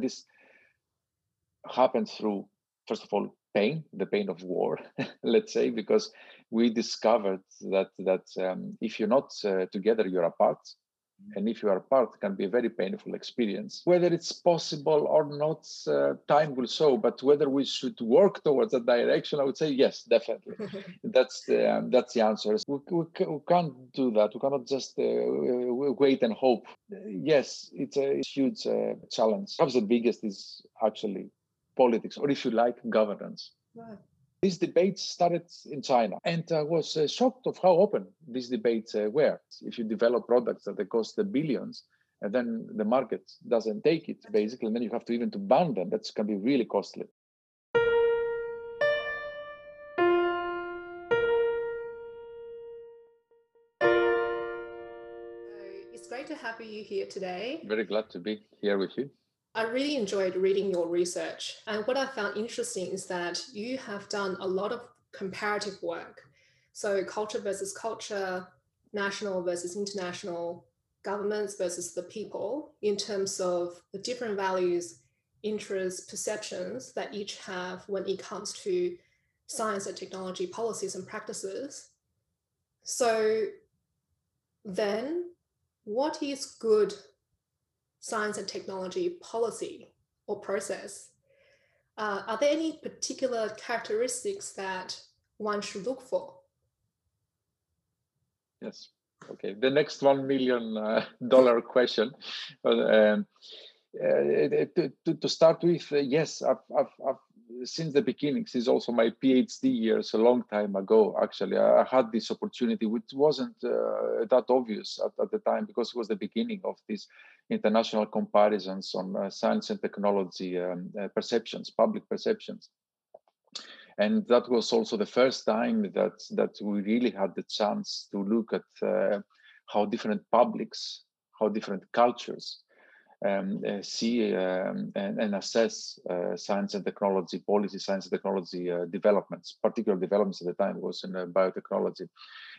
This happens through, first of all, pain, the pain of war, let's say, because we discovered that that um, if you're not uh, together, you're apart, and if you are apart, it can be a very painful experience. Whether it's possible or not, uh, time will show. But whether we should work towards that direction, I would say yes, definitely. that's the um, that's the answer. We, we, we, can't do that. We cannot just uh, wait and hope. Yes, it's a huge uh, challenge. Perhaps the biggest is actually politics, or if you like, governance. Right. These debates started in China, and I was uh, shocked of how open these debates uh, were. If you develop products that cost the billions, and then the market doesn't take it, basically, and then you have to even to ban them. That's can be really costly. It's great to have you here today. Very glad to be here with you. I really enjoyed reading your research. And what I found interesting is that you have done a lot of comparative work. So, culture versus culture, national versus international, governments versus the people, in terms of the different values, interests, perceptions that each have when it comes to science and technology policies and practices. So, then what is good science and technology policy or process, uh, are there any particular characteristics that one should look for? Yes. Okay. The next one million uh, dollar question. Um, uh, to, to, start with, uh, yes, I've, I've, I've since the beginning, since also my PhD years, a long time ago, actually, I, had this opportunity, which wasn't uh, that obvious at, at, the time because it was the beginning of these international comparisons on uh, science and technology um, uh, perceptions, public perceptions. And that was also the first time that, that we really had the chance to look at uh, how different publics, how different cultures, um, uh, see um, and, and, assess uh, science and technology policy, science and technology uh, developments, particular developments at the time was in uh, biotechnology.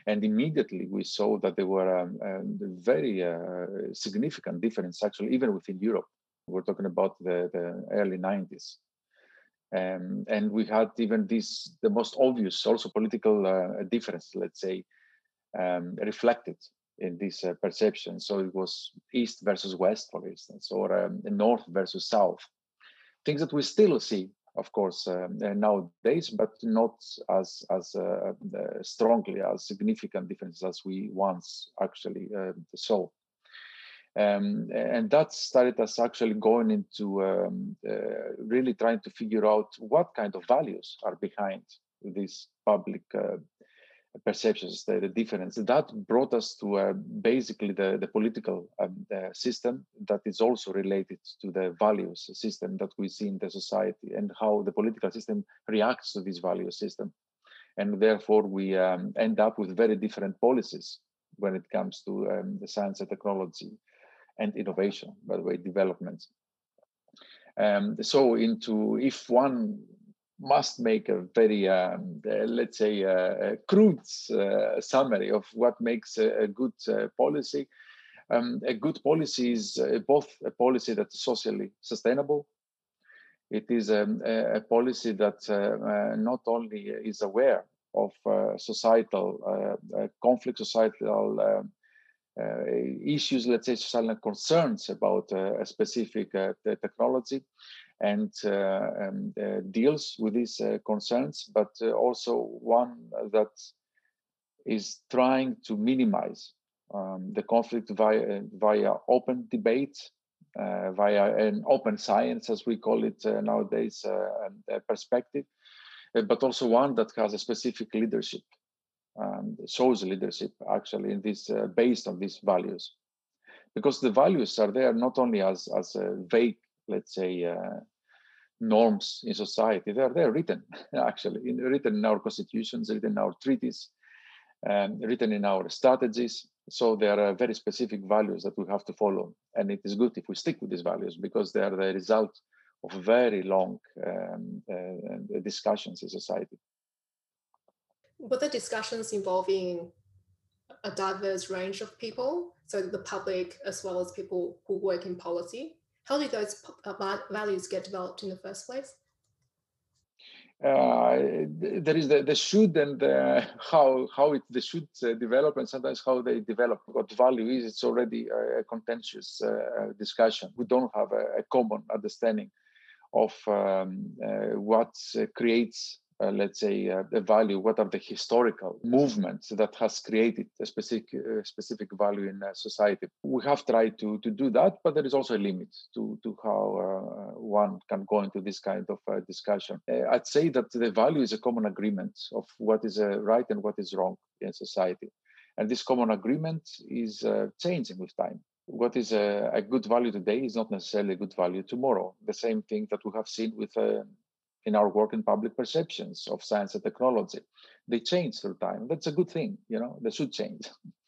And immediately we saw that there were um, um very uh, significant difference, actually, even within Europe. We're talking about the, the early 90s. Um, and we had even this, the most obvious, also political uh, difference, let's say, um, reflected in this uh, perception. So it was east versus west, for instance, or um, north versus south. Things that we still see, of course, um, uh, nowadays, but not as as uh, uh, strongly as significant differences as we once actually uh, saw. Um, and that started us actually going into um, uh, really trying to figure out what kind of values are behind this public perceptions, the, the, difference. That brought us to uh, basically the, the political um, the system that is also related to the values system that we see in the society and how the political system reacts to this value system. And therefore, we um, end up with very different policies when it comes to um, the science and technology and innovation, by the way, development. Um, so into if one must make a very, um, uh, let's say, uh, crude uh, summary of what makes a, a good uh, policy. Um, a good policy is uh, both a policy that's socially sustainable. It is um, a, a, policy that uh, not only is aware of societal conflict, societal um, issues, let's say, societal concerns about a specific technology, and, uh, and uh, deals with these uh, concerns, but also one that is trying to minimize um, the conflict via, via open debate, uh, via an open science, as we call it uh, nowadays, uh, perspective, but also one that has a specific leadership, um, shows leadership actually in this based on these values, because the values are there not only as as vague, let's say, norms in society. They're they're written actually, in, written in our constitutions, written in our treaties, and written in our strategies. So there are very specific values that we have to follow, and it is good if we stick with these values because they are the result of very long um, uh, discussions in society. Were the discussions involving a diverse range of people, so the public as well as people who work in policy? How did those uh, values get developed in the first place? Uh, there is the, the should and the how how it the should uh, develop and sometimes how they develop what value is it's already a, contentious uh, discussion we don't have a, a common understanding of um, uh, what creates uh, let's say, uh, the value, what are the historical movements that has created a specific uh, specific value in society. We have tried to, to do that, but there is also a limit to, to how uh, one can go into this kind of uh, discussion. Uh, I'd say that the value is a common agreement of what is right and what is wrong in society. And this common agreement is changing with time what is a, a, good value today is not necessarily a good value tomorrow. The same thing that we have seen with uh, in our work in public perceptions of science and technology. They change through time. That's a good thing, you know, they should change.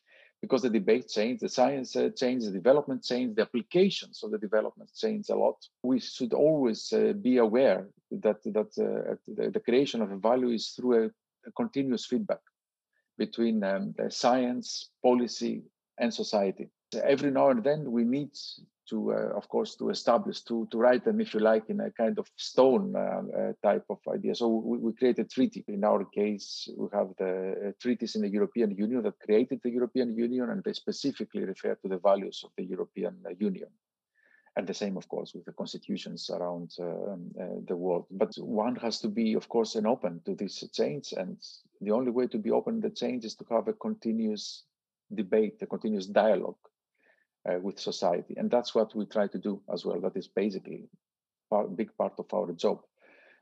because the debate changed, the science uh, the development changed, the applications of the development changed a lot. We should always uh, be aware that that uh, the, the, creation of a value is through a, a continuous feedback between um, science, policy, and society. Every now and then we need to, uh, of course, to establish, to, to write them, if you like, in a kind of stone uh, uh, type of idea. So we, we create a treaty. In our case, we have the uh, treaties in the European Union that created the European Union, and they specifically refer to the values of the European Union. And the same, of course, with the constitutions around um, uh, the world. But one has to be, of course, an open to this change. And the only way to be open to the change is to have a continuous debate, a continuous dialogue uh, with society. And that's what we try to do as well. That is basically a big part of our job.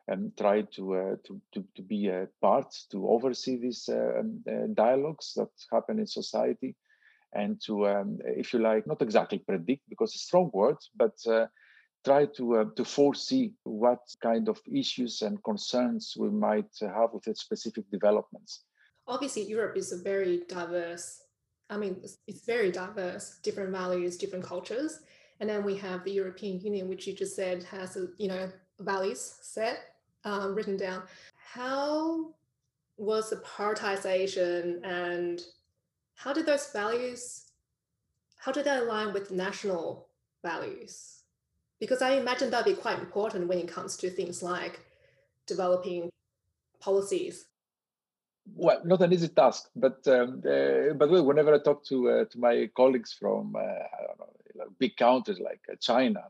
And try to, uh, to, to, to, be a part, to oversee these uh, um, uh, dialogues that happen in society, and to, um, if you like, not exactly predict because it's a strong word, but uh, try to uh, to foresee what kind of issues and concerns we might have with specific developments. Obviously, Europe is a very diverse I mean, it's, very diverse, different values, different cultures. And then we have the European Union, which you just said has, a, you know, values set, um, written down. How was the prioritization and how did those values, how did they align with national values? Because I imagine that'd be quite important when it comes to things like developing policies well, not an easy task, but um, uh, but whenever I talk to uh, to my colleagues from uh, know like big countries like uh, China,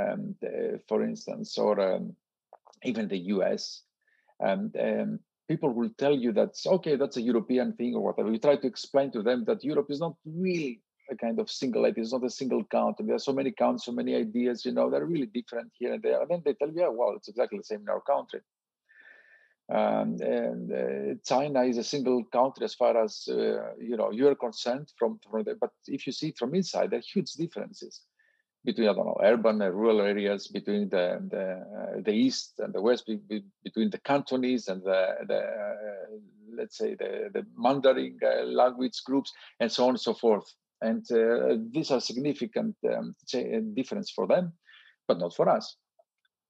um, for instance, or um, even the U.S., and um, people will tell you that's okay, that's a European thing or whatever. You try to explain to them that Europe is not really a kind of single idea. It's not a single country. There are so many counts, so many ideas. You know, they're really different here and there. And then they tell you, yeah, well, it's exactly the same in our country. Um, and uh, China is a single country as far as uh, you know you're concerned from from the, but if you see it from inside, there are huge differences between I don't know urban and rural areas, between the the, uh, the east and the west, be, be, between the Cantonese and the the uh, let's say the the Mandarin uh, language groups, and so on and so forth. And uh, these are significant um, for them, but not for us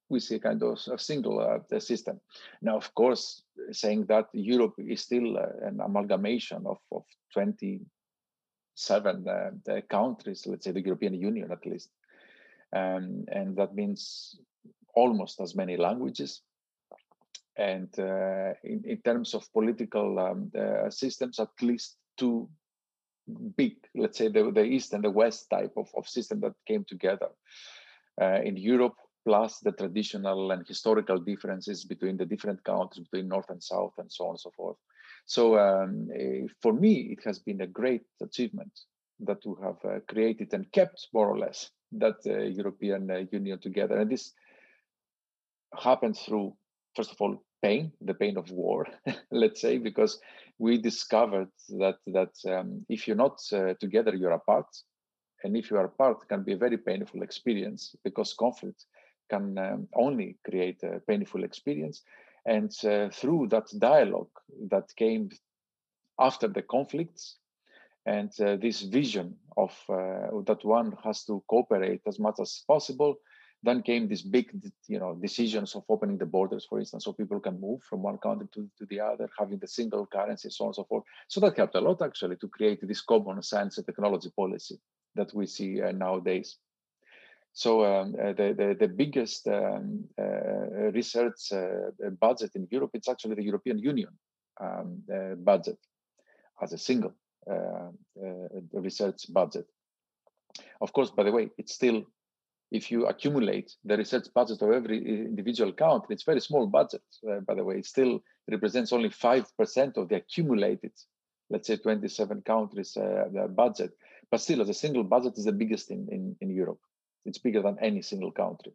we see kind of a single uh, system. Now, of course, saying that Europe is still uh, an amalgamation of, of 27 uh, countries, let's say the European Union at least. Um, and that means almost as many languages. And uh, in, in, terms of political um, uh, systems, at least two big, let's say the, the East and the West type of, of system that came together. Uh, in Europe, plus the traditional and historical differences between the different countries, between North and South, and so on and so forth. So um, uh, for me, it has been a great achievement that we have uh, created and kept more or less that uh, European uh, Union together. And this happened through, first of all, pain, the pain of war, let's say, because we discovered that that um, if you're not uh, together, you're apart. And if you are apart, it can be a very painful experience because conflict can um, only create a painful experience. And uh, through that dialogue that came after the conflicts, and uh, this vision of uh, that one has to cooperate as much as possible, then came this big, you know, decisions of opening the borders, for instance, so people can move from one country to, to the other, having the single currency, so on and so forth. So that helped a lot actually to create this common science and technology policy that we see uh, nowadays. So um, uh, the, the, the biggest um, uh, research uh, budget in Europe, it's actually the European Union um, uh, budget as a single uh, uh, research budget. Of course, by the way, it's still, if you accumulate the research budget of every individual country, it's very small budget, by the way. It still represents only 5% of the accumulated, let's say 27 countries budget. But still, as a single budget is the biggest in, in, in Europe. It's bigger than any single country.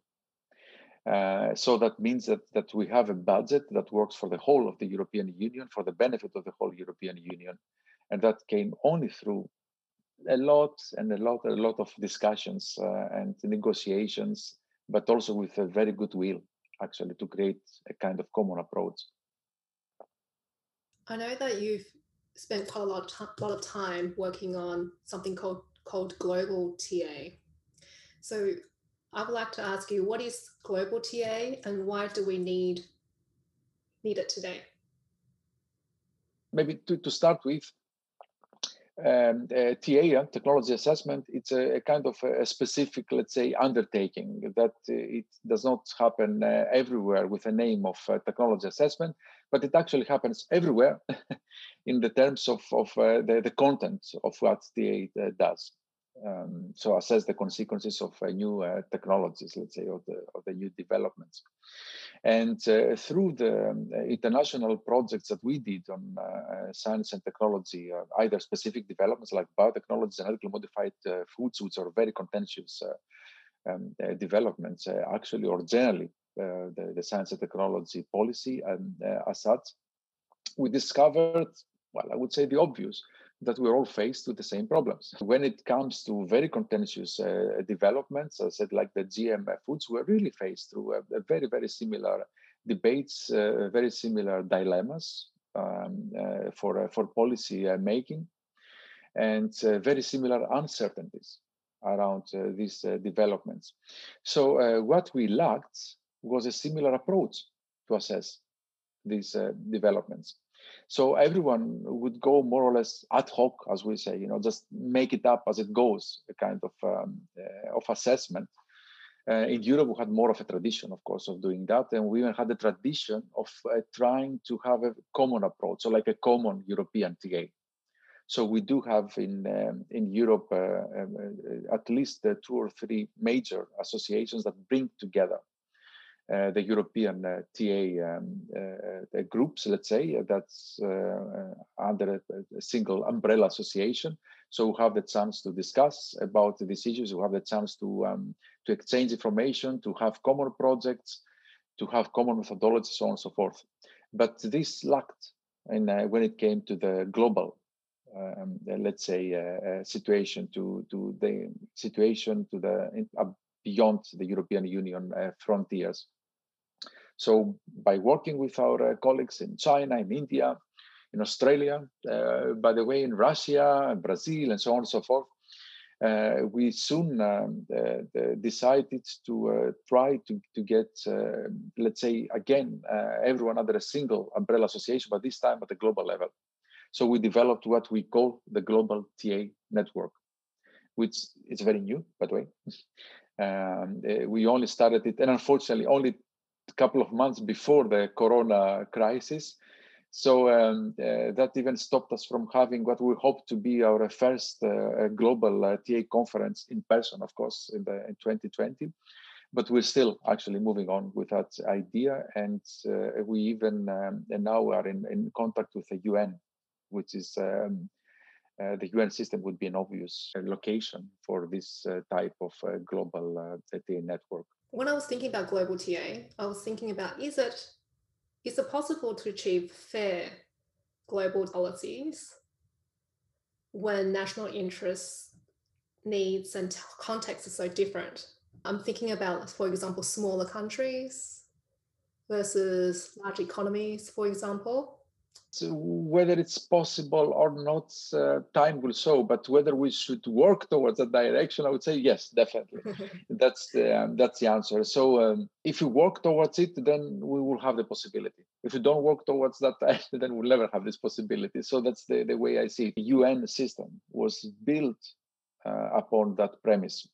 Uh, so that means that, that we have a budget that works for the whole of the European Union, for the benefit of the whole European Union. And that came only through a lot and a lot, a lot of discussions uh, and negotiations, but also with a very good will, actually, to create a kind of common approach. I know that you've spent quite a lot of, t- lot of time working on something called called Global TA. So I would like to ask you, what is global TA and why do we need need it today? Maybe to, to start with, um, uh, TA, technology assessment, it's a, a kind of a, a, specific, let's say, undertaking that uh, it does not happen uh, everywhere with the name of uh, technology assessment, but it actually happens everywhere in the terms of, of uh, the, the content of what TA uh, does um, so assess the consequences of uh, new uh, technologies, let's say, of the, of the new developments. And uh, through the um, international projects that we did on uh, science and technology, uh, either specific developments like biotechnology, and genetically modified uh, foods, which are very contentious um, developments, actually, or generally, the, the, science and technology policy and as such, we discovered, well, I would say the obvious, that we're all faced with the same problems. When it comes to very contentious uh, developments, I said like the GM foods, we're really faced through a, a very, very similar debates, uh, very similar dilemmas um, uh, for, uh, for policy uh, making, and uh, very similar uncertainties around these developments. So what we lacked was a similar approach to assess these developments. So everyone would go more or less ad hoc, as we say, you know, just make it up as it goes, a kind of um, uh, of assessment. Uh, in Europe, we had more of a tradition, of course, of doing that, and we even had the tradition of uh, trying to have a common approach, so like a common European TA. So we do have in um, in Europe uh, um, uh, at least uh, two or three major associations that bring together the European uh, TA um, uh, groups, let's say, that's under a, single umbrella association. So we have the chance to discuss about these issues. We have the chance to um, to exchange information, to have common projects, to have common methodologies, so on and so forth. But this lacked in, when it came to the global um, let's say, uh, situation to to the situation to the uh, beyond the European Union uh, frontiers. So by working with our uh, colleagues in China, in India, in Australia, uh, by the way, in Russia, Brazil, and so on and so forth, uh, we soon um, uh, decided to uh, try to, to get, uh, let's say, again, everyone under a single umbrella association, but this time at the global level. So we developed what we call the Global TA Network, which is very new, by the way. Um, we only started it, and unfortunately, only couple of months before the corona crisis. So um, uh, that even stopped us from having what we hope to be our first uh, global uh, TA conference in person, of course, in, the, in 2020. But we're still actually moving on with that idea, and uh, we even um, and now are in, in contact with the UN, which is um, uh, the UN system would be an obvious uh, location for this type of global TA network when I was thinking about global TA, I was thinking about is it is it possible to achieve fair global policies when national interests, needs, and contexts are so different? I'm thinking about, for example, smaller countries versus large economies, for example whether it's possible or not, uh, time will show. But whether we should work towards that direction, I would say yes, definitely. that's the um, that's the answer. So um, if you work towards it, then we will have the possibility. If you don't work towards that, then we'll never have this possibility. So that's the, the way I see it. The UN system was built uh, upon that premise.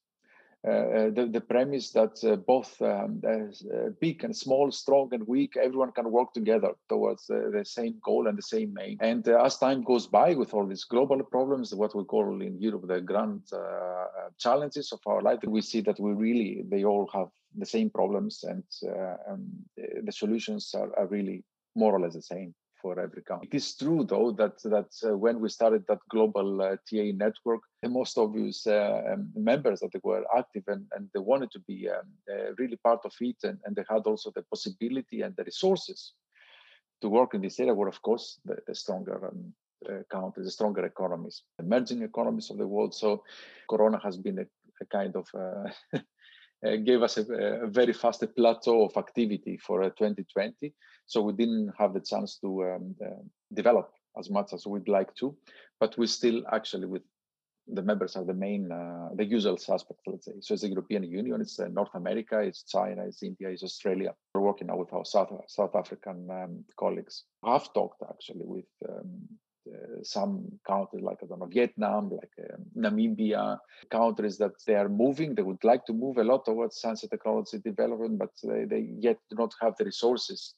Uh, the, the premise that uh, both um, uh, big and small, strong and weak, everyone can work together towards the same goal and the same aim. And as time goes by with all these global problems, what we call in Europe the grand challenges of our life, we see that we really, they all have the same problems and um, the solutions are, are really more or less the same for every country. It is true, though, that that uh, when we started that global uh, TA network, the most obvious uh, um, members that were active and, and they wanted to be um, uh, really part of it, and, and they had also the possibility and the resources to work in this area were, of course, the, the stronger um, uh, countries, the stronger economies, emerging economies of the world. So, Corona has been a, a kind of uh, gave us a, a, very fast plateau of activity for uh, 2020. So we didn't have the chance to um, uh, develop as much as we'd like to, but we still actually with the members are the main, uh, the usual suspects, let's say. So it's the European Union, it's uh, North America, it's China, it's India, it's Australia. We're working now with our South, South African um, colleagues. I've talked actually with um, uh, some countries like I don't know Vietnam, like uh, Namibia, countries that they are moving. They would like to move a lot towards science technology development, but they, they yet do not have the resources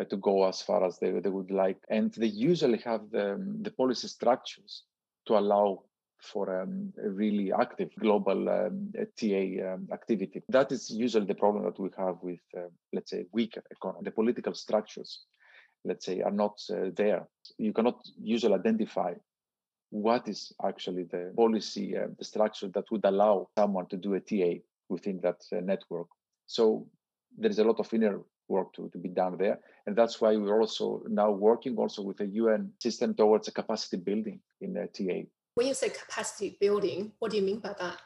uh, to go as far as they, they would like. And they usually have the, um, the policy structures to allow for um, a really active global um, TA um, activity. That is usually the problem that we have with, uh, let's say, weaker economy. The political structures let's say, are not uh, there. You cannot usually identify what is actually the policy, uh, the structure that would allow someone to do a TA within that uh, network. So there is a lot of inner work to, to be done there. And that's why we're also now working also with the UN system towards a capacity building in TA. When you say capacity building, what do you mean by that?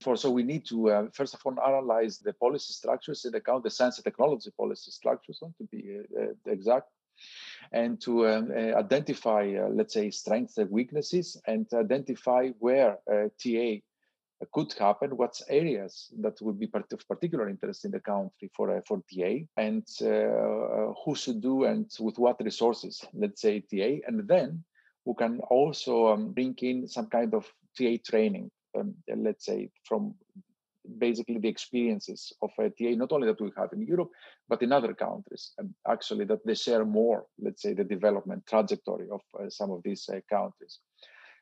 For, so we need to uh, first of all analyze the policy structures in account the science and technology policy structures to be uh, uh, exact and to um, uh, identify uh, let's say strengths and weaknesses and identify where uh, ta could happen, what's areas that would be part of particular interest in the country for uh, for TA, and uh, who should do and with what resources, let's say TA, and then we can also um, bring in some kind of TA training um, let's say, from basically the experiences of TA, not only that we have in Europe, but in other countries, and actually that they share more, let's say, the development trajectory of uh, some of these uh, countries.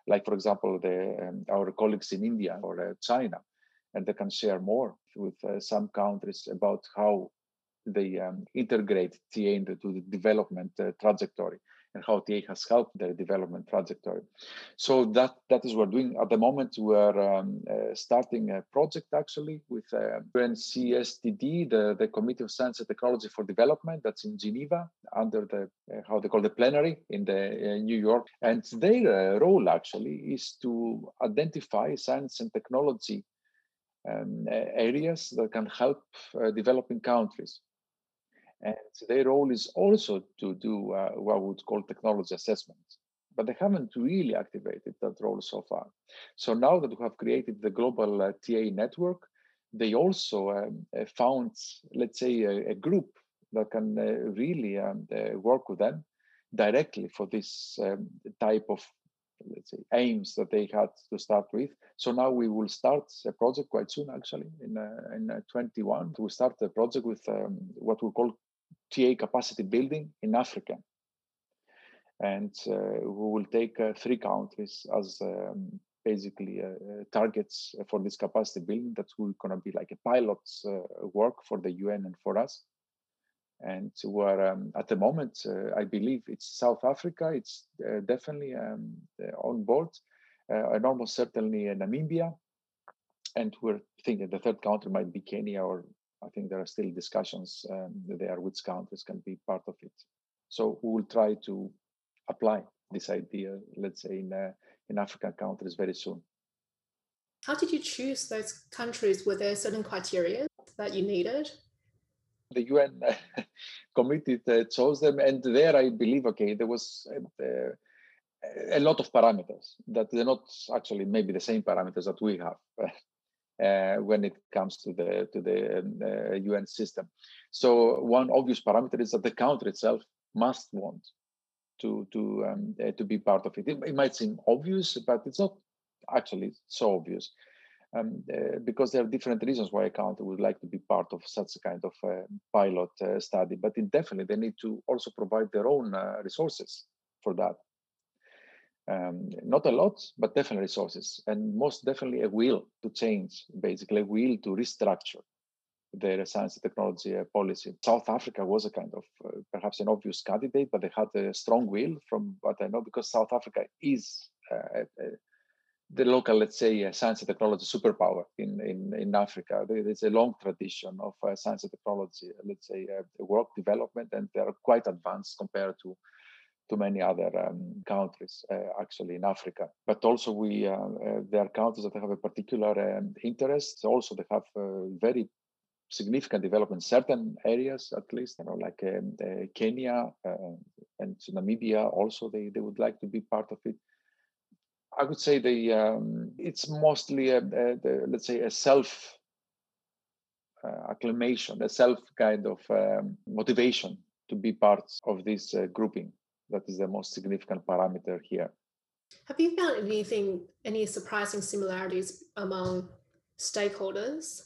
Like, for example, the, um, our colleagues in India or uh, China, and they can share more with uh, some countries about how they um, integrate TA into the development uh, trajectory and how TA has helped their development trajectory. So that that is what we're doing at the moment. We're um, uh, starting a project actually with uh, UNCSTD, the, the Committee of Science and Technology for Development, that's in Geneva under the uh, how they call the plenary in the uh, New York, and their uh, role actually is to identify science and technology um, areas that can help uh, developing countries. And their role is also to do uh, what we would call technology assessment. But they haven't really activated that role so far. So now that we have created the global uh, TA network, they also um, uh, found, let's say, a, a group that can uh, really um, uh, work with them directly for this um, type of let's say aims that they had to start with so now we will start a project quite soon actually in uh, in uh, 21 we start a project with um, what we call TA capacity building in Africa. And uh, we will take uh, three countries as um, basically uh, targets for this capacity building. That's going to be like a pilot work for the UN and for us. And we're um, at the moment, I believe it's South Africa. It's definitely um, on board, and almost certainly Namibia, and we're thinking the third country might be Kenya or I think there are still discussions um, there which countries can be part of it. So we will try to apply this idea, let's say, in, uh, in African countries very soon. How did you choose those countries? Were there certain criteria that you needed? The UN committee uh, chose them, and there I believe, okay, there was uh, a lot of parameters that they're not actually maybe the same parameters that we have uh, when it comes to the to the um, uh, UN system. So one obvious parameter is that the country itself must want to to um, uh, to be part of it. it. it. might seem obvious, but it's not actually so obvious. um, uh, because there are different reasons why a country would like to be part of such a kind of uh, pilot uh, study. But definitely, they need to also provide their own uh, resources for that. Um, not a lot, but definitely resources, and most definitely a will to change, basically a will to restructure their science and technology uh, policy. South Africa was a kind of uh, perhaps an obvious candidate, but they had a strong will, from what I know, because South Africa is uh, the local, let's say, uh, science and technology superpower in, in, in Africa. There's a long tradition of uh, science and technology, let's say, uh, work development, and they are quite advanced compared to to many other um, countries uh, actually in Africa. But also, we uh, uh, there are countries that have a particular um, interest. Also, they have very significant development in certain areas, at least, you know, like um, Kenya and Namibia. Also, they they would like to be part of it. I would say the um, it's mostly a, a the, let's say a self uh, acclamation, a self kind of um, motivation to be part of this uh, grouping. That is the most significant parameter here. Have you found anything, any surprising similarities among stakeholders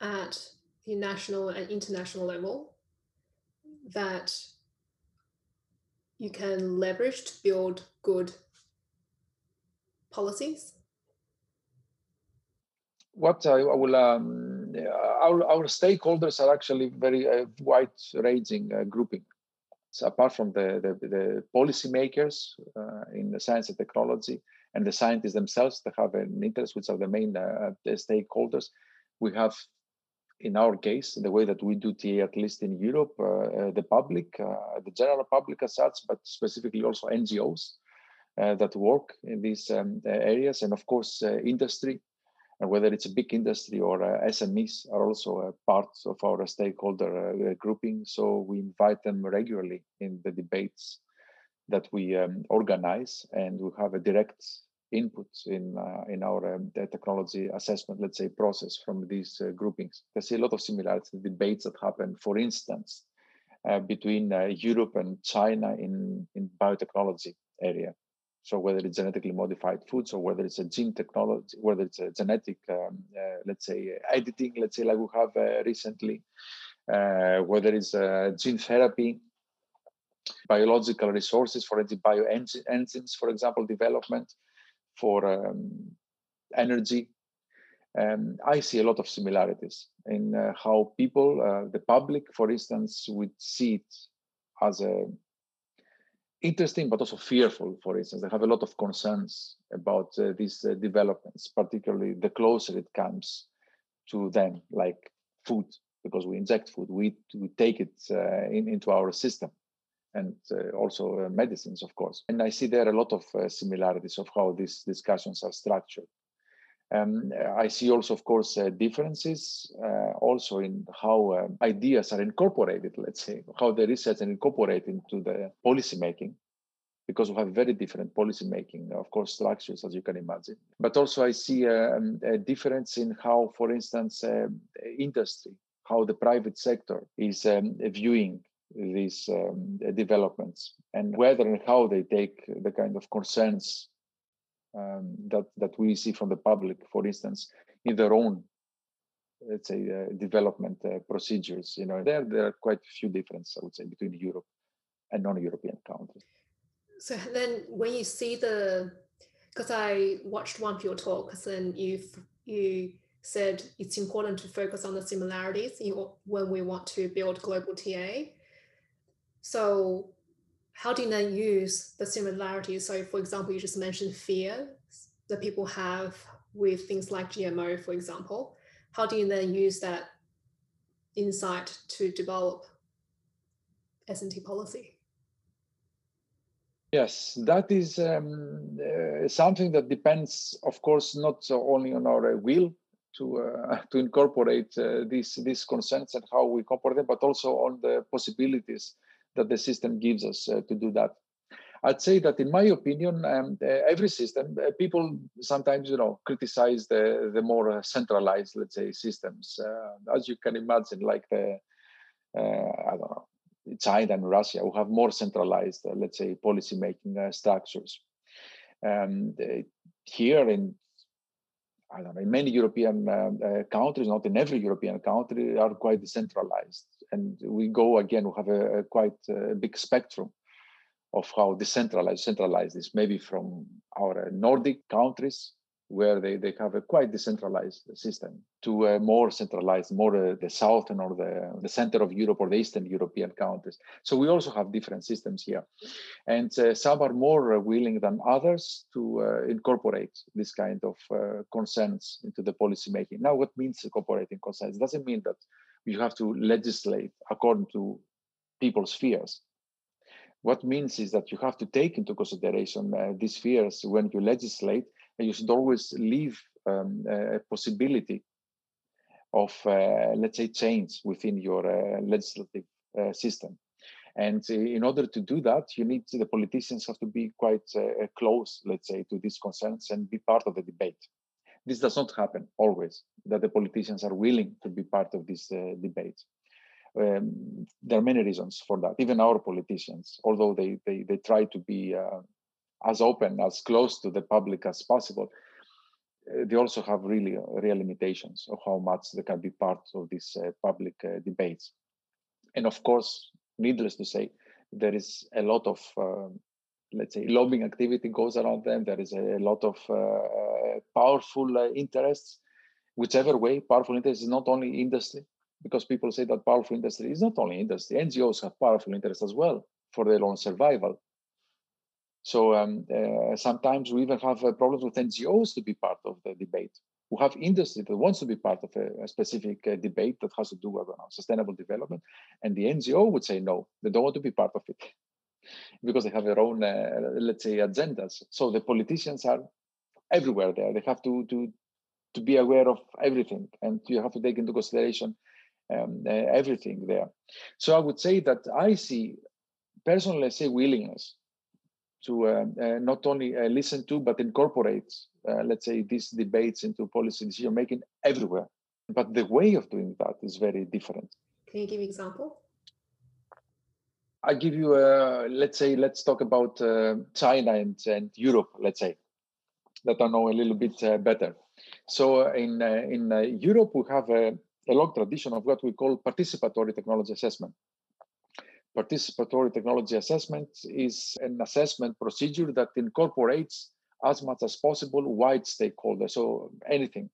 at the national and international level that you can leverage to build good policies? What I, will, um, our, our stakeholders are actually very uh, wide-ranging uh, grouping. So apart from the, the, the policymakers uh, in the science and technology and the scientists themselves that have an interest, which are the main uh, stakeholders, we have in our case, the way that we do TA, at least in Europe, uh, uh, the public, uh, the general public as such, but specifically also NGOs, uh, that work in these um, areas, and of course uh, industry, and whether it's a big industry or uh, SMEs are also a part of our stakeholder grouping. So we invite them regularly in the debates that we um, organize, and we have a direct input in uh, in our um, technology assessment, let's say, process from these uh, groupings. I see a lot of similarities debates that happen, for instance, uh, between Europe and China in in biotechnology area. So whether it's genetically modified foods or whether it's a gene technology, whether it's a genetic, um, uh, let's say, editing, let's say like we have uh, recently, uh, whether it's uh, gene therapy, biological resources for bioenzymes, for example, development for um, energy. Um, I see a lot of similarities in uh, how people, uh, the public, for instance, would see it as a interesting but also fearful for instance. They have a lot of concerns about uh, these uh, developments particularly the closer it comes to them like food because we inject food. We, we take it uh, in, into our system and uh, also uh, medicines of course. And i see there a lot of uh, similarities of how these discussions are structured um, I see also, of course, uh, differences uh, also in how uh, ideas are incorporated, let's say, how the research is incorporated into the policy making, because we have very different policy making, of course, structures, as you can imagine. But also, I see um, a difference in how, for instance, uh, industry, how the private sector is um, viewing these um, developments and whether and how they take the kind of concerns um, that that we see from the public, for instance, in their own let's say uh, development uh, procedures. You know, there there are quite a few differences, I would say, between Europe and non-European countries. So then, when you see the, because I watched one of your talks, and you you said it's important to focus on the similarities when we want to build global TA. So how do you then use the similarities? So, for example, you just mentioned fear that people have with things like GMO, for example. How do you then use that insight to develop S&T policy? Yes, that is um, uh, something that depends, of course, not only on our will to uh, to incorporate uh, these these concerns and how we incorporate them, but also on the possibilities that the system gives us uh, to do that. I'd say that, in my opinion, um, uh, every system, uh, people sometimes, you know, criticize the the more centralized, let's say, systems. as you can imagine, like the I don't know, China and Russia, who have more centralized, uh, let's say, policy making uh, structures. Um, here in I don't know, in many European uh, uh, countries, not in every European country, are quite decentralized. And we go again, we have a, a quite uh, big spectrum of how decentralized, centralized is, maybe from our Nordic countries where they, they have a quite decentralized system to a more centralized, more uh, the southern or the, the center of Europe or the Eastern European countries. So we also have different systems here. And uh, some are more uh, willing than others to uh, incorporate this kind of uh, concerns into the policy making. Now, what means incorporating concerns? Doesn't mean that you have to legislate according to people's fears. What means is that you have to take into consideration uh, these fears when you legislate and you should always leave um, a possibility of, uh, let's say, change within your uh, legislative uh, system. And in order to do that, you need the politicians have to be quite uh, close, let's say, to these concerns and be part of the debate. This does not happen always, that the politicians are willing to be part of this uh, debate. Um, there are many reasons for that. Even our politicians, although they, they, they try to be uh, as open, as close to the public as possible, uh, they also have really uh, real limitations of how much they can be part of these uh, public uh, debates. And of course, needless to say, there is a lot of, um, let's say, lobbying activity goes around them. There is a, lot of uh, powerful uh, interests. Whichever way, powerful interest is not only industry, because people say that powerful industry is not only industry. NGOs have powerful interests as well for their own survival so um, uh, sometimes we even have uh, problems with NGOs to be part of the debate. We have industry that wants to be part of a, a specific uh, debate that has to do with know, sustainable development, and the NGO would say no, they don't want to be part of it because they have their own, uh, let's say, agendas. So the politicians are everywhere there. They have to to to be aware of everything, and you have to take into consideration um, uh, everything there. So I would say that I see personally, I say willingness to uh, uh, not only uh, listen to but incorporate, let's say, these debates into policy decision making everywhere. But the way of doing that is very different. Can you give example? I give you, a, let's say, let's talk about uh, China and, and Europe, let's say, that I know a little bit uh, better. So in uh, in Europe, we have a, a long tradition of what we call participatory technology assessment participatory technology assessment is an assessment procedure that incorporates as much as possible wide stakeholders. So anything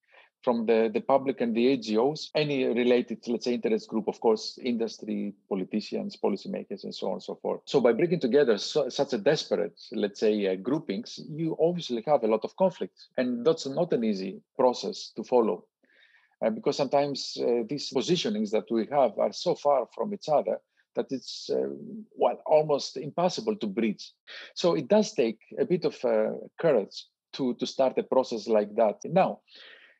from the, the public and the NGOs, any related, let's say, interest group, of course, industry, politicians, policymakers, and so on and so forth. So by bringing together so, such a desperate, let's say, uh, groupings, you obviously have a lot of conflict. And that's not an easy process to follow. Uh, because sometimes uh, these positionings that we have are so far from each other that it's uh, well almost impossible to bridge. So it does take a bit of uh, courage to to start a process like that. Now,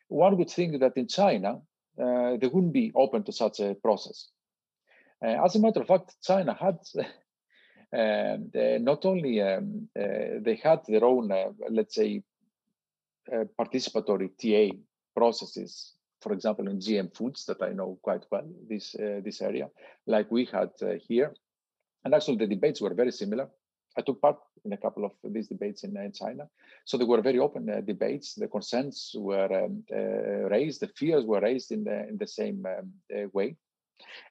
one would think that in China uh, they wouldn't be open to such a process. Uh, as a matter of fact, China had. not only um, uh, they had their own, uh, let's say, participatory TA processes for example, in GM foods that I know quite well, this, uh, this area, like we had uh, here. And actually the debates were very similar. I took part in a couple of these debates in, in China. So they were very open uh, debates. The concerns were um, uh, raised, the fears were raised in the, in the same um, uh, way.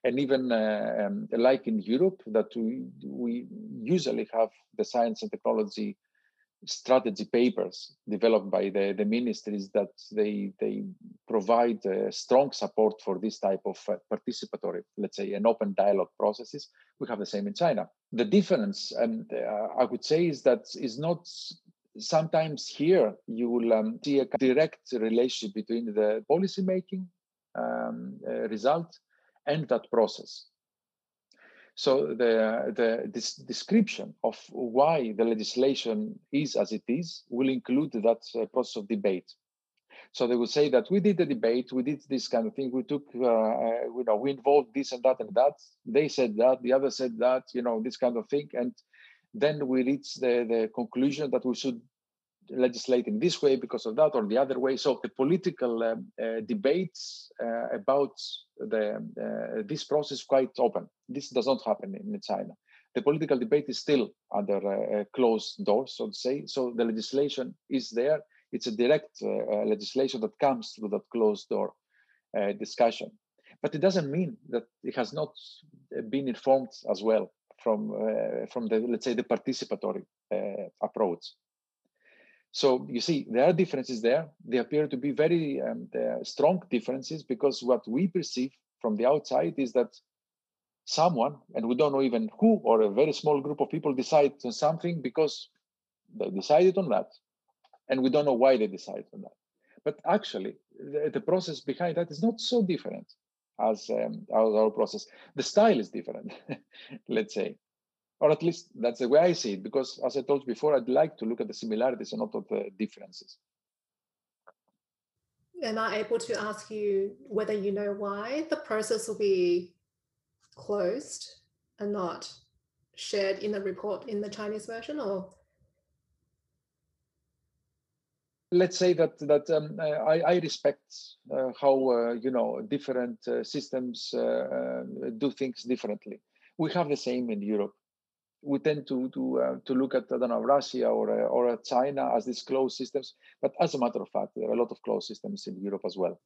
And even uh, um, like in Europe, that we, we usually have the science and technology strategy papers developed by the, the ministries that they they provide uh, strong support for this type of uh, participatory, let's say, an open dialogue processes. We have the same in China. The difference, and uh, I would say, is that is not sometimes here you will um, see a direct relationship between the policy making um, uh, result and that process. So the, the this description of why the legislation is as it is will include that uh, process of debate. So they will say that we did the debate, we did this kind of thing, we took, uh, uh, you know, we involved this and that and that. They said that, the other said that, you know, this kind of thing, and then we reach the, the conclusion that we should legislate in this way because of that or the other way. So the political um, uh, debates uh, about the uh, this process quite open. This does not happen in, in China. The political debate is still under uh, closed doors, so to say. So the legislation is there. It's a direct uh, legislation that comes through that closed door discussion. But it doesn't mean that it has not been informed as well from from the let's say the participatory approach. So you see, there are differences there. They appear to be very um, strong differences because what we perceive from the outside is that someone, and we don't know even who, or a very small group of people decide on something because they decided on that, and we don't know why they decided on that. But actually, the, the process behind that is not so different as, um, as our process. The style is different, let's say or at least that's the way I see it. Because as I told you before, I'd like to look at the similarities and not at the differences. Am I able to ask you whether you know why the process will be closed and not shared in the report in the Chinese version, or? Let's say that that um, I, I, respect uh, how uh, you know different uh, systems uh, uh, do things differently. We have the same in Europe we tend to to uh, to look at I don't know Russia or uh, or China as these closed systems, but as a matter of fact, there are a lot of closed systems in Europe as well.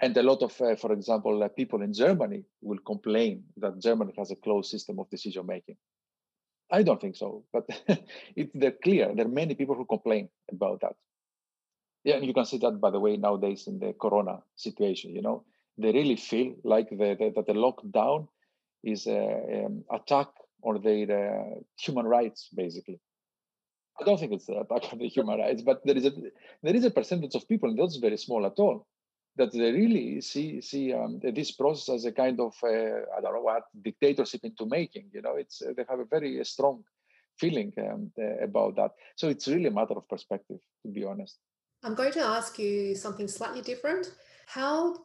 And a lot of, uh, for example, uh, people in Germany will complain that Germany has a closed system of decision making. I don't think so, but it's they're clear. There are many people who complain about that. Yeah, and you can see that by the way nowadays in the Corona situation. You know, they really feel like the, the, that the lockdown is an um, attack or their uh, human rights, basically. I don't think it's an attack on the human rights, but there is a there is a percentage of people, and that's very small at all, that they really see see um, this process as a kind of uh, I don't know what dictatorship into making. You know, it's uh, they have a very strong feeling um, uh, about that. So it's really a matter of perspective, to be honest. I'm going to ask you something slightly different. How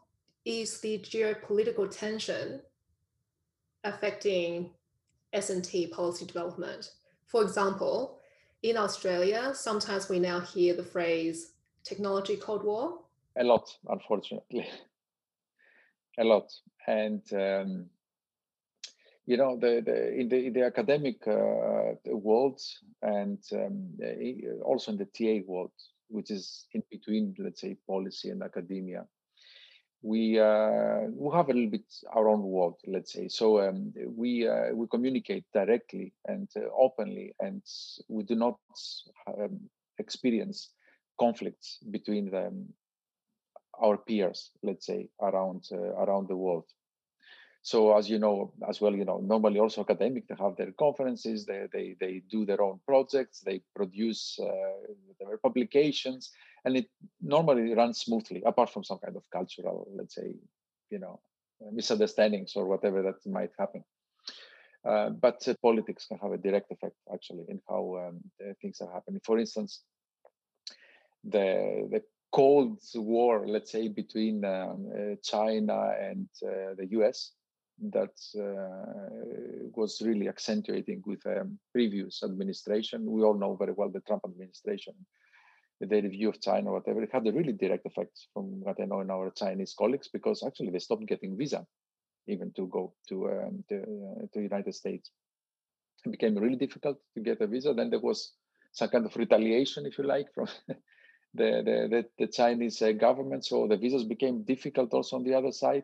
is the geopolitical tension affecting S&T policy development. For example, in Australia, sometimes we now hear the phrase technology Cold War. A lot, unfortunately. a lot. And, um, you know, the, the, in, the, in the academic uh, world and um, also in the TA world, which is in between, let's say, policy and academia, we uh, we have a little bit our own world, let's say. So um, we uh, we communicate directly and uh, openly, and we do not um, experience conflicts between them, our peers, let's say, around uh, around the world. So as you know, as well, you know, normally also academic, they have their conferences, they they they do their own projects, they produce uh, their publications, and it normally runs smoothly apart from some kind of cultural let's say you know misunderstandings or whatever that might happen. Uh, but uh, politics can have a direct effect actually in how um, things are happening. For instance the the cold war let's say between um, uh, china and uh, the us that uh, was really accentuating with um, previous administration we all know very well the trump administration the review of China whatever, it had a really direct effect from what I know in our Chinese colleagues because actually they stopped getting visa even to go to um, uh, to United States. It became really difficult to get a visa. Then there was some kind of retaliation, if you like, from the, the, the, the Chinese uh, government. So the visas became difficult also on the other side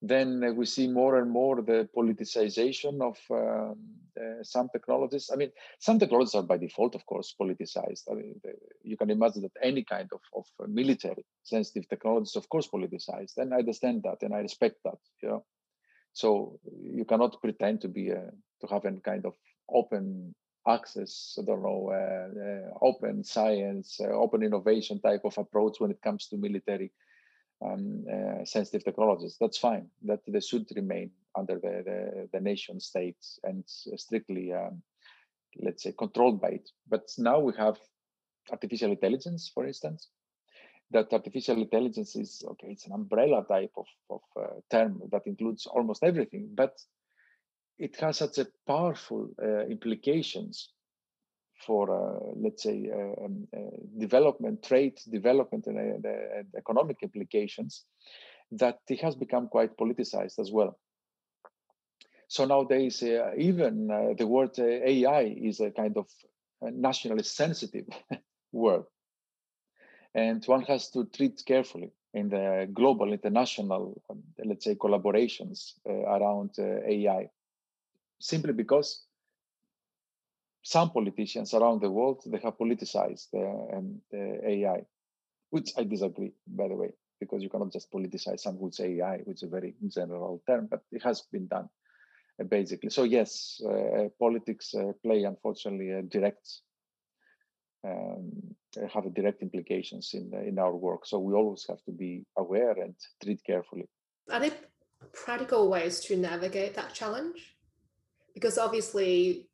then uh, we see more and more the politicization of um, uh, some technologies. I mean, some technologies are by default, of course, politicized. I mean, the, you can imagine that any kind of, of military sensitive technologies, of course, politicized. And I understand that and I respect that. You know? So you cannot pretend to be a, to have any kind of open access, I don't know, uh, uh, open science, uh, open innovation type of approach when it comes to military um, uh, sensitive technologies. That's fine. That they should remain under the, the, the nation states and strictly, um, let's say, controlled by it. But now we have artificial intelligence, for instance. That artificial intelligence is okay. It's an umbrella type of, of uh, term that includes almost everything, but it has such a powerful uh, implications for uh, let's say uh, um, uh, development, trade development, and, and economic implications, that it has become quite politicized as well. So nowadays, even the word AI is a kind of nationally sensitive word. And one has to treat carefully in the global, international, um, let's say, collaborations uh, around uh, AI, simply because some politicians around the world they have politicized um, AI, which I disagree, by the way, because you cannot just politicize something which AI, which is a very general term, but it has been done uh, basically. So yes, uh, politics uh, play unfortunately direct um, have direct implications in in our work. So we always have to be aware and treat carefully. Are there practical ways to navigate that challenge? Because obviously,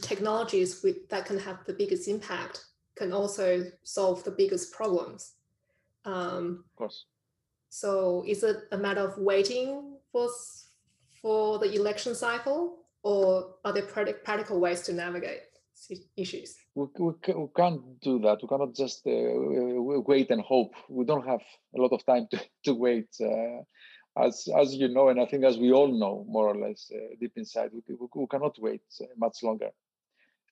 technologies with, that can have the biggest impact can also solve the biggest problems. Um, of course. So, is it a matter of waiting for for the election cycle, or are there practical ways to navigate issues? We, we, we can't do that. We cannot just uh, wait and hope. We don't have a lot of time to, to wait. Uh, as, as you know, and I think as we all know, more or less, uh, deep inside, we, we, we, cannot wait uh, much longer.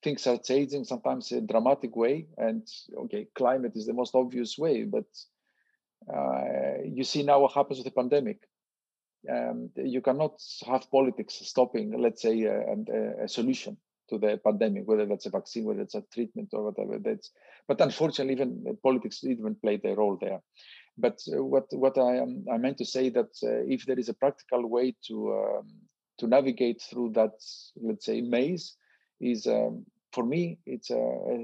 Things are changing sometimes in a dramatic way, and okay, climate is the most obvious way, but uh, you see now what happens with the pandemic um, you cannot have politics stopping, let's say, a, a, a, solution to the pandemic, whether that's a vaccine, whether it's a treatment or whatever. That's, but unfortunately, even politics even played a role there. But uh, what what I um, I meant to say that uh, if there is a practical way to um, to navigate through that, let's say, maze, is um, for me it's, uh,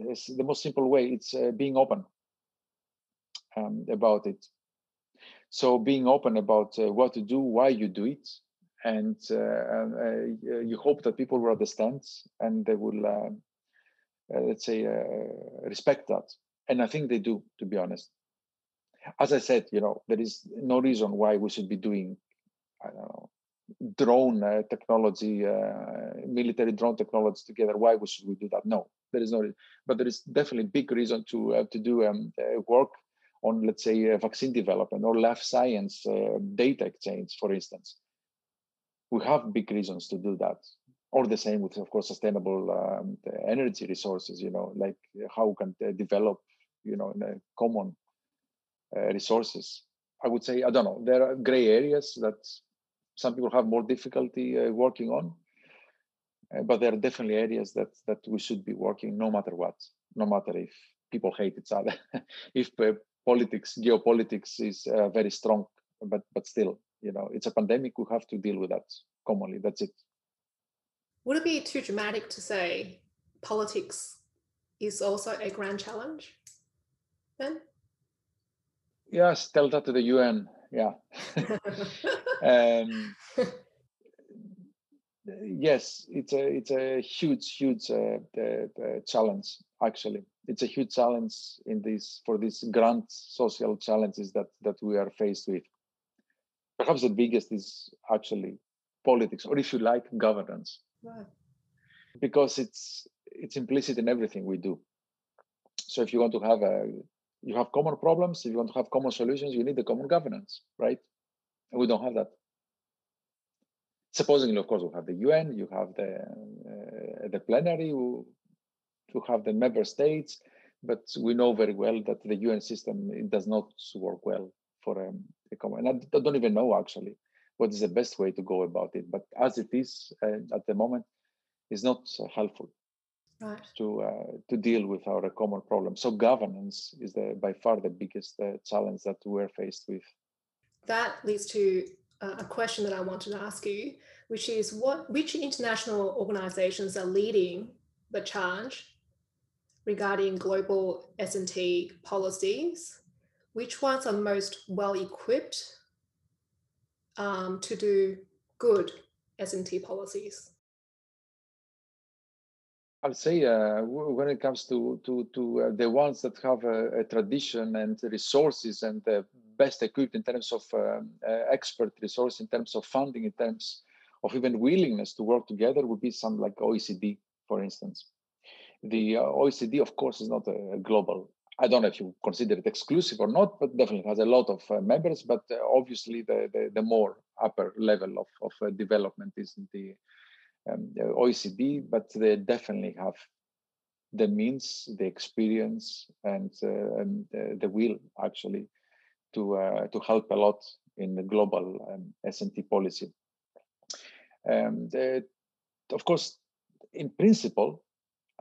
it's, the most simple way. It's being open um, about it so being open about what to do, why you do it, and uh, uh, you hope that people will understand and they will, uh, let's say, respect that. And I think they do, to be honest. As I said, you know, there is no reason why we should be doing, I don't know, drone uh, technology, uh, military drone technology together. Why should we do that? No, there is no. But there is definitely big reason to uh, to do um, work on, let's say, uh, vaccine development or life science uh, data exchange, for instance. We have big reasons to do that. Or the same with, of course, sustainable um, energy resources. You know, like how can they develop, you know, in a common uh, resources. I would say I don't know. There are gray areas that some people have more difficulty uh, working on, uh, but there are definitely areas that that we should be working no matter what, no matter if people hate each other, if uh, politics, geopolitics is uh, very strong, but but still, you know, it's a pandemic. We have to deal with that commonly. That's it. Would it be too dramatic to say politics is also a grand challenge? Then. Yes, tell that to the UN. Yeah. um, yes, it's a it's a huge huge uh, uh, challenge actually it's a huge challenge in this for these grand social challenges that that we are faced with perhaps the biggest is actually politics or if you like governance right. because it's it's implicit in everything we do so if you want to have a you have common problems if you want to have common solutions you need the common governance right and we don't have that supposedly of course we have the un you have the uh, the plenary to have the member states, but we know very well that the UN system it does not work well for um, a common. And I don't even know actually what is the best way to go about it. But as it is uh, at the moment, is not helpful right. to uh, to deal with our common problem. So governance is the by far the biggest uh, challenge that we're faced with. That leads to uh, a question that I wanted to ask you, which is what which international organizations are leading the charge regarding global S&T policies, which ones are most well equipped um, to do good S&T policies? I'll say uh, when it comes to to to uh, the ones that have a, a, tradition and resources and the best equipped in terms of um, uh, expert resource, in terms of funding, in terms of even willingness to work together, would be some like OECD, for instance. The uh, OECD, of course, is not a global. I don't know if you consider it exclusive or not, but definitely has a lot of uh, members. But uh, obviously, the, the, the more upper level of of development is in the, um, OECD. But they definitely have the means, the experience, and, uh, and uh, the will actually to uh, to help a lot in the global um, S&T policy. Um, the, of course, in principle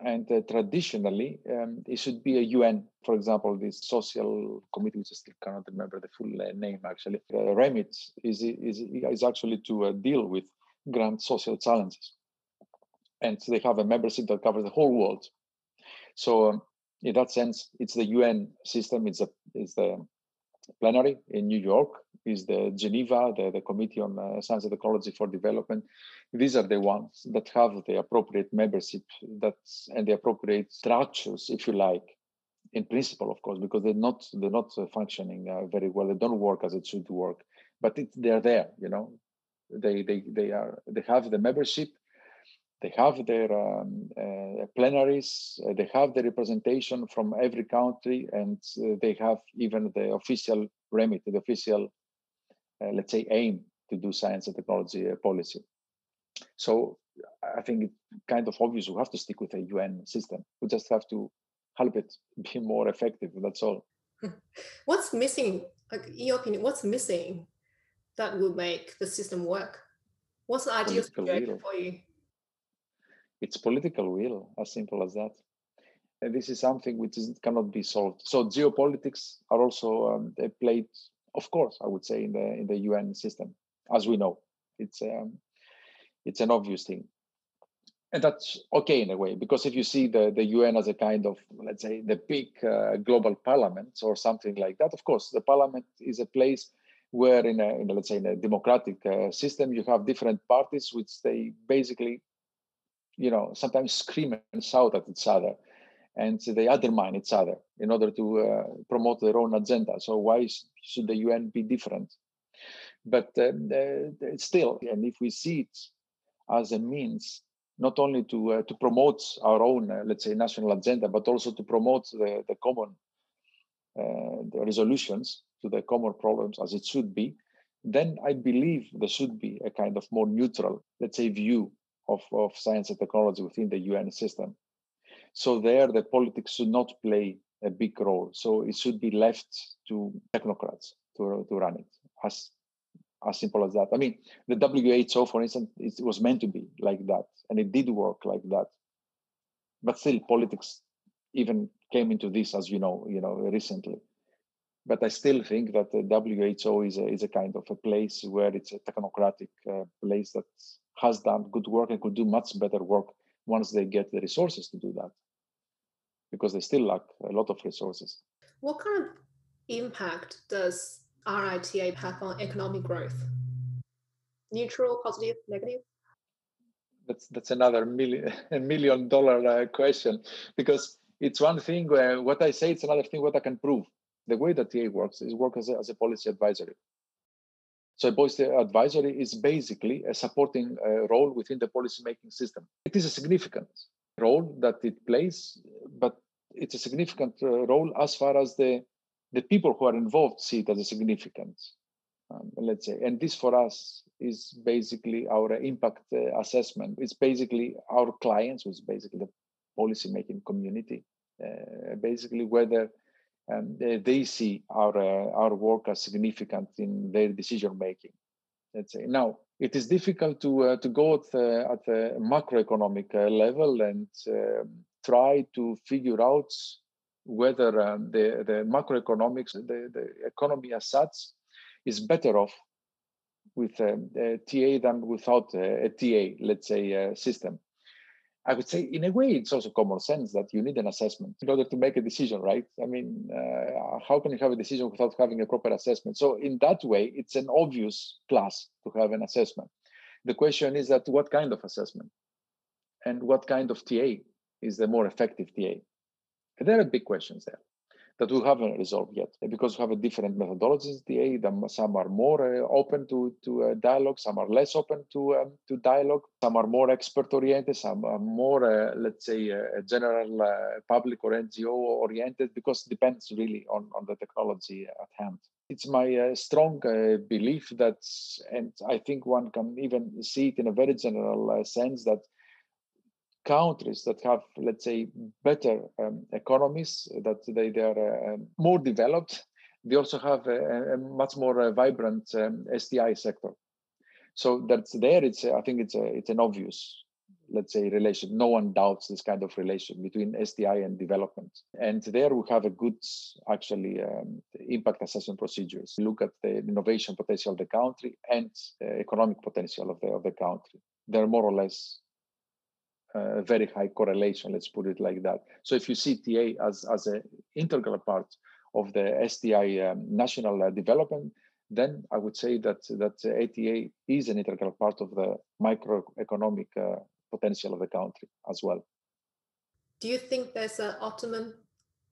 and uh, traditionally, um, it should be a UN, for example, this social committee, which I still cannot remember the full uh, name actually. Uh, remit is, is, is actually to uh, deal with grand social challenges. And they have a membership that covers the whole world. So um, in that sense, it's the UN system, it's, a, it's the plenary in New York, is the Geneva, the, the Committee on uh, Science and Technology for Development. These are the ones that have the appropriate membership that's, and the appropriate structures, if you like, in principle, of course, because they're not they're not functioning uh, very well. They don't work as it should work, but it, they're there. You know, they they they are they have the membership they have their um, uh, plenaries, uh, they have the representation from every country, and uh, they have even the official remit, the official, uh, let's say, aim to do science and technology policy. So I think it's kind of obvious we have to stick with a UN system. We just have to help it be more effective. That's all. What's missing, like in your opinion, what's missing that will make the system work? What's the ideal situation for you? It's political will, as simple as that. And this is something which is, cannot be solved. So geopolitics are also um, played, of course, I would say, in the in the UN system, as we know. It's um, it's an obvious thing, and that's okay in a way because if you see the the UN as a kind of let's say the big uh, global parliament or something like that, of course, the parliament is a place where in a, in a let's say in a democratic uh, system you have different parties which they basically you know, sometimes scream and shout at each other and they undermine each other in order to uh, promote their own agenda. So why should the UN be different? But uh, uh, still, and if we see it as a means not only to uh, to promote our own, uh, let's say, national agenda, but also to promote the, the common the resolutions to the common problems as it should be, then I believe there should be a kind of more neutral, let's say, view of, of science and technology within the UN system. So there, the politics should not play a big role. So it should be left to technocrats to, to run it. As as simple as that. I mean, the WHO, for instance, it was meant to be like that, and it did work like that. But still, politics even came into this, as you know, you know, recently. But I still think that the WHO is a, is a kind of a place where it's a technocratic uh, place that has done good work and could do much better work once they get the resources to do that because they still lack a lot of resources. What kind of impact does RITA have on economic growth? Neutral, positive, negative? That's that's another million million dollar uh, question because it's one thing where what I say, it's another thing what I can prove. The way that TA works is work as a, as a policy advisory. So a policy advisory is basically a supporting uh, role within the policymaking system. It is a significant role that it plays, but it's a significant uh, role as far as the the people who are involved see it as a significant, um, let's say. And this for us is basically our impact uh, assessment. It's basically our clients, which is basically the policymaking community, uh, basically whether and they see our uh, our work as significant in their decision making. Let's say now it is difficult to uh, to go at the, at the macroeconomic uh, level and um, try to figure out whether um, the the macroeconomics the, the economy as such is better off with um, a TA than without a, a TA, let's say, uh, system. I would say, in a way, it's also common sense that you need an assessment in order to make a decision, right? I mean, uh, how can you have a decision without having a proper assessment? So, in that way, it's an obvious plus to have an assessment. The question is that what kind of assessment and what kind of TA is the more effective TA? There are big questions there that we haven't resolved yet because we have a different methodologies TA. Some are more uh, open to to uh, dialogue, some are less open to um, to dialogue. Some are more expert oriented, some are more uh, let's say uh, general uh, public or NGO oriented because it depends really on on the technology at hand. It's my uh, strong belief that, and I think one can even see it in a very general sense that countries that have, let's say, better um, economies, that they, they are uh, more developed, they also have a, a much more uh, vibrant um, STI sector. So that's there. It's I think it's a, it's an obvious, let's say, relation. No one doubts this kind of relation between STI and development. And there we have a good actually um, impact assessment procedures. Look at the innovation potential of the country and uh, economic potential of the of the country. They're more or less uh, very high correlation, let's put it like that. So if you see TA as, as an integral part of the STI um, national uh, development, then I would say that that ATA is an integral part of the microeconomic uh, potential of the country as well. Do you think there's an optimum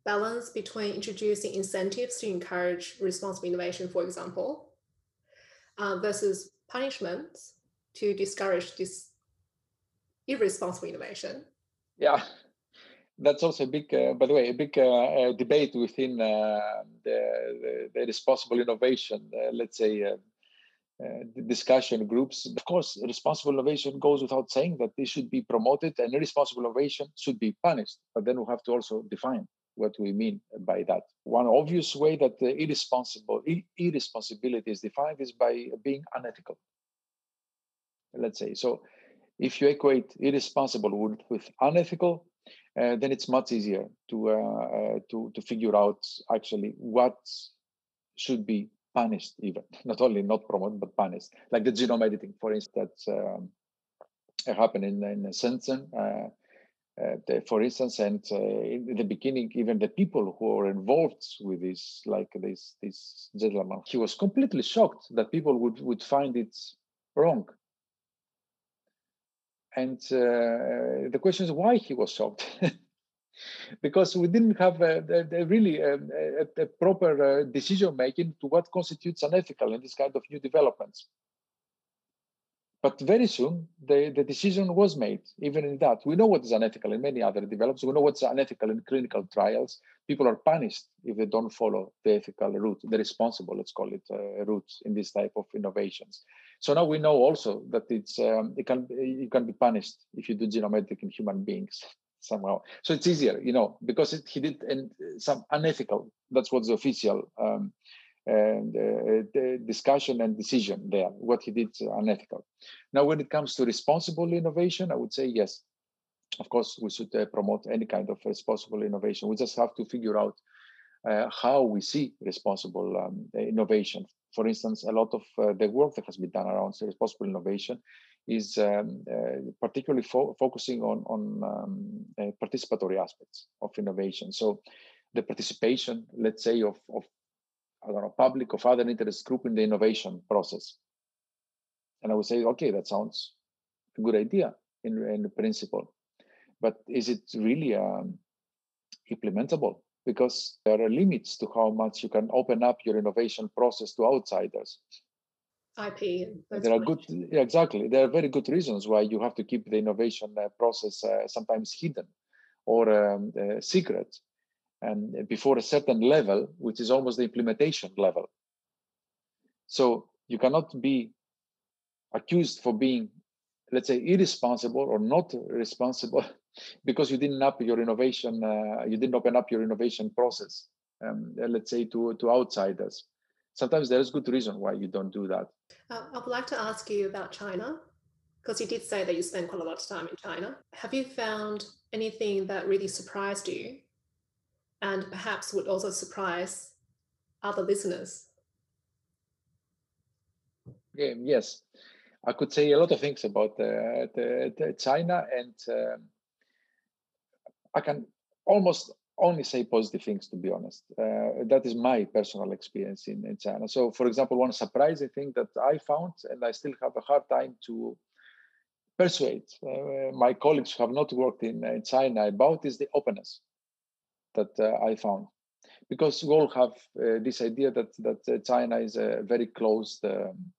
balance between introducing incentives to encourage responsible innovation, for example, uh, versus punishments to discourage this irresponsible innovation? Yeah, that's also a big, uh, by the way, a big uh, uh debate within uh, the, the, the, responsible innovation, uh, let's say, discussion groups. Of course, responsible innovation goes without saying that this should be promoted and irresponsible innovation should be punished. But then we have to also define what we mean by that. One obvious way that irresponsible irresponsibility is defined is by being unethical. Let's say so. If you equate irresponsible with, with unethical, uh, then it's much easier to uh, uh, to to figure out actually what should be punished even. Not only not promoted but punished. Like the genome editing for instance um, happened in, in Shenzhen uh, uh, the, for instance and uh, in the beginning even the people who were involved with this like this this gentleman he was completely shocked that people would would find it wrong and uh, the question is why he was shocked. because we didn't have a, a, a really um, a, a proper uh, decision making to what constitutes unethical in this kind of new developments. But very soon, the, the decision was made, even in that. We know what is unethical in many other developments. We know what's unethical in clinical trials. People are punished if they don't follow the ethical route, the responsible, let's call it, uh, route in this type of innovations. So now we know also that it's um, it can you can be punished if you do genome editing in human beings somehow. So it's easier, you know, because it, he did and some unethical. That's what's the official um, and uh, discussion and decision there. What he did uh, unethical. Now, when it comes to responsible innovation, I would say yes. Of course, we should uh, promote any kind of responsible innovation. We just have to figure out uh, how we see responsible um, innovation. For instance, a lot of uh, the work that has been done around responsible innovation is um, uh, particularly fo- focusing on, on um, participatory aspects of innovation. So the participation, let's say, of, of I don't know, public or other interest group in the innovation process. And I would say, okay, that sounds a good idea in, in principle, but is it really um, implementable? Because there are limits to how much you can open up your innovation process to outsiders. IP. there are good, yeah, exactly. There are very good reasons why you have to keep the innovation uh, process uh, sometimes hidden or um, uh, secret and before a certain level, which is almost the implementation level. So you cannot be accused for being, let's say, irresponsible or not responsible because you didn't up your innovation, uh, you didn't open up your innovation process, um, let's say, to, to outsiders. Sometimes there is good reason why you don't do that. Uh, I would like to ask you about China because you did say that you spent quite a lot of time in China. Have you found anything that really surprised you and perhaps would also surprise other listeners. Yeah, yes, I could say a lot of things about the, the, the China, and um, I can almost only say positive things to be honest. Uh, that is my personal experience in, in China. So, for example, one surprising thing that I found, and I still have a hard time to persuade uh, my colleagues who have not worked in, in China about, is the openness that uh, I found, because we all have uh, this idea that that uh, China is a very closed um,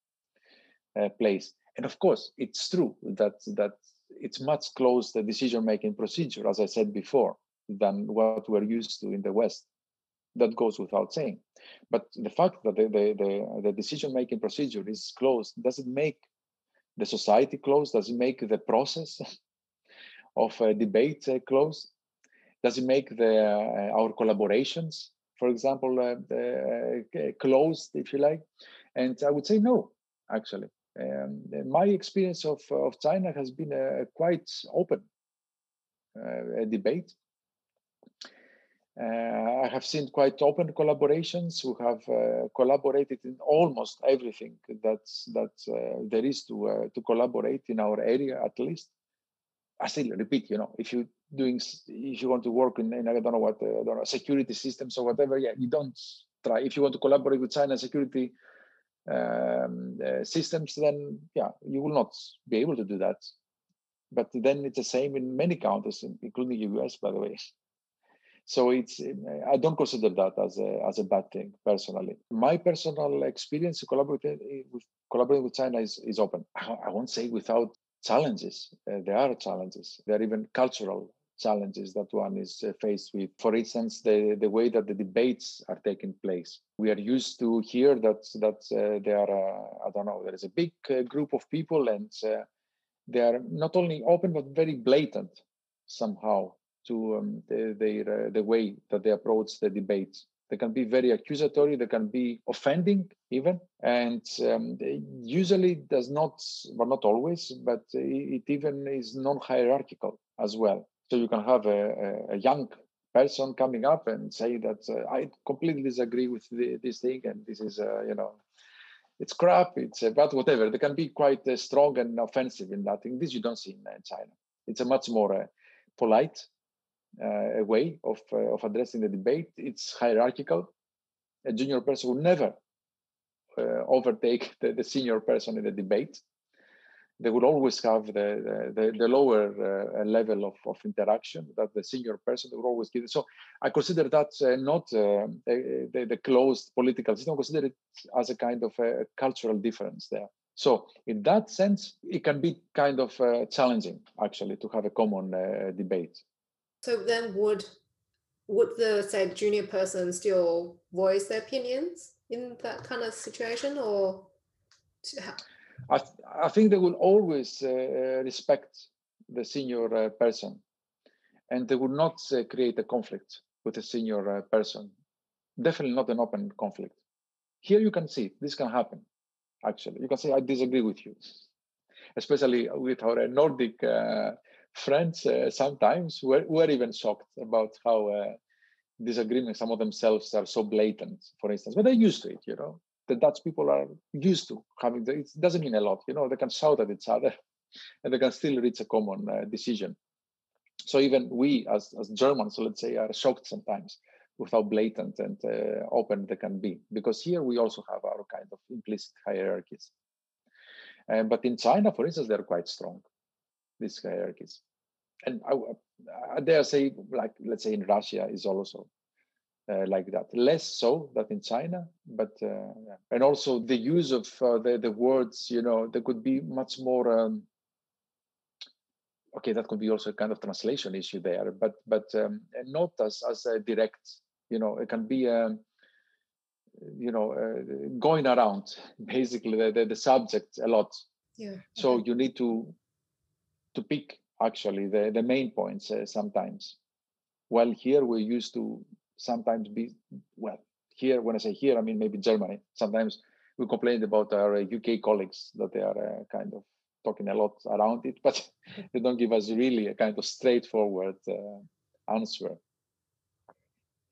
Uh, place, and of course it's true that that it's much closed the decision making procedure, as I said before, than what we're used to in the West. That goes without saying. But the fact that the, the, the, the decision making procedure is closed doesn't make the society closed, does it make the process of uh, debate uh, closed? Does it make the our collaborations, for example, closed, if you like? And I would say no, actually. Um, my experience of, of China has been a quite open uh, debate. Uh, I have seen quite open collaborations who have uh, collaborated in almost everything that's that uh, there is to uh, to collaborate in our area at least. I still repeat, you know, if you doing if you want to work in, in I don't know what uh, I don't know security systems or whatever, yeah, you don't try. If you want to collaborate with China security um, uh, systems, then yeah, you will not be able to do that. But then it's the same in many countries, including the US, by the way. So it's I don't consider that as a as a bad thing personally. My personal experience collaborating with collaborating with China is, is open. I, I won't say without challenges. Uh, there are challenges. There are even cultural challenges that one is uh, faced with. For instance, the, the way that the debates are taking place. We are used to hear that that uh, there are, uh, I don't know, there is a big uh, group of people and uh, they are not only open but very blatant somehow to um, the, their, uh, the way that they approach the debates. They can be very accusatory. They can be offending even, and um, usually does not, but not always, but it even is non-hierarchical as well. So you can have a, a young person coming up and say that uh, I completely disagree with the, this thing and this is, uh, you know, it's crap, it's uh, but whatever. They can be quite uh, strong and offensive in that thing. This you don't see in uh, China. It's a much more uh, polite way of, of addressing the debate. It's hierarchical. A junior person will never overtake the, the senior person in the debate they will always have the, the, the lower uh, level of, of interaction that the senior person will always give. So I consider that uh, not uh, the, the, closed political system, I consider it as a kind of a cultural difference there. So in that sense, it can be kind of uh, challenging actually to have a common uh, debate. So then would would the say junior person still voice their opinions in that kind of situation or I, th- I think they will always uh, uh, respect the senior uh, person and they will not uh, create a conflict with a senior uh, person. Definitely not an open conflict. Here you can see this can happen. Actually, you can say I disagree with you, especially with our Nordic uh, friends. sometimes we're, we're even shocked about how disagreements, some of themselves are so blatant, for instance, but they're used to it. You know, the Dutch people are used to having the, it doesn't mean a lot, you know, they can shout at each other and they can still reach a common uh, decision. So even we as, as Germans, let's say, are shocked sometimes with how blatant and uh, open they can be, because here we also have our kind of implicit hierarchies. But in China, for instance, they're quite strong, these hierarchies. And I, I dare say, like, let's say in Russia is also uh, like that. Less so than in China, but uh, yeah. and also the use of uh, the the words. You know, there could be much more. Um, okay, that could be also a kind of translation issue there, but but um, not as as a direct. You know, it can be. Um, you know, uh, going around basically the, the, the, subject a lot. Yeah. So okay. you need to to pick actually the the main points uh, sometimes. While here we're used to sometimes be well here when i say here i mean maybe germany sometimes we complain about our uk uh, colleagues that they are uh, kind of talking a lot around it but they don't give us really a kind of straightforward uh, answer.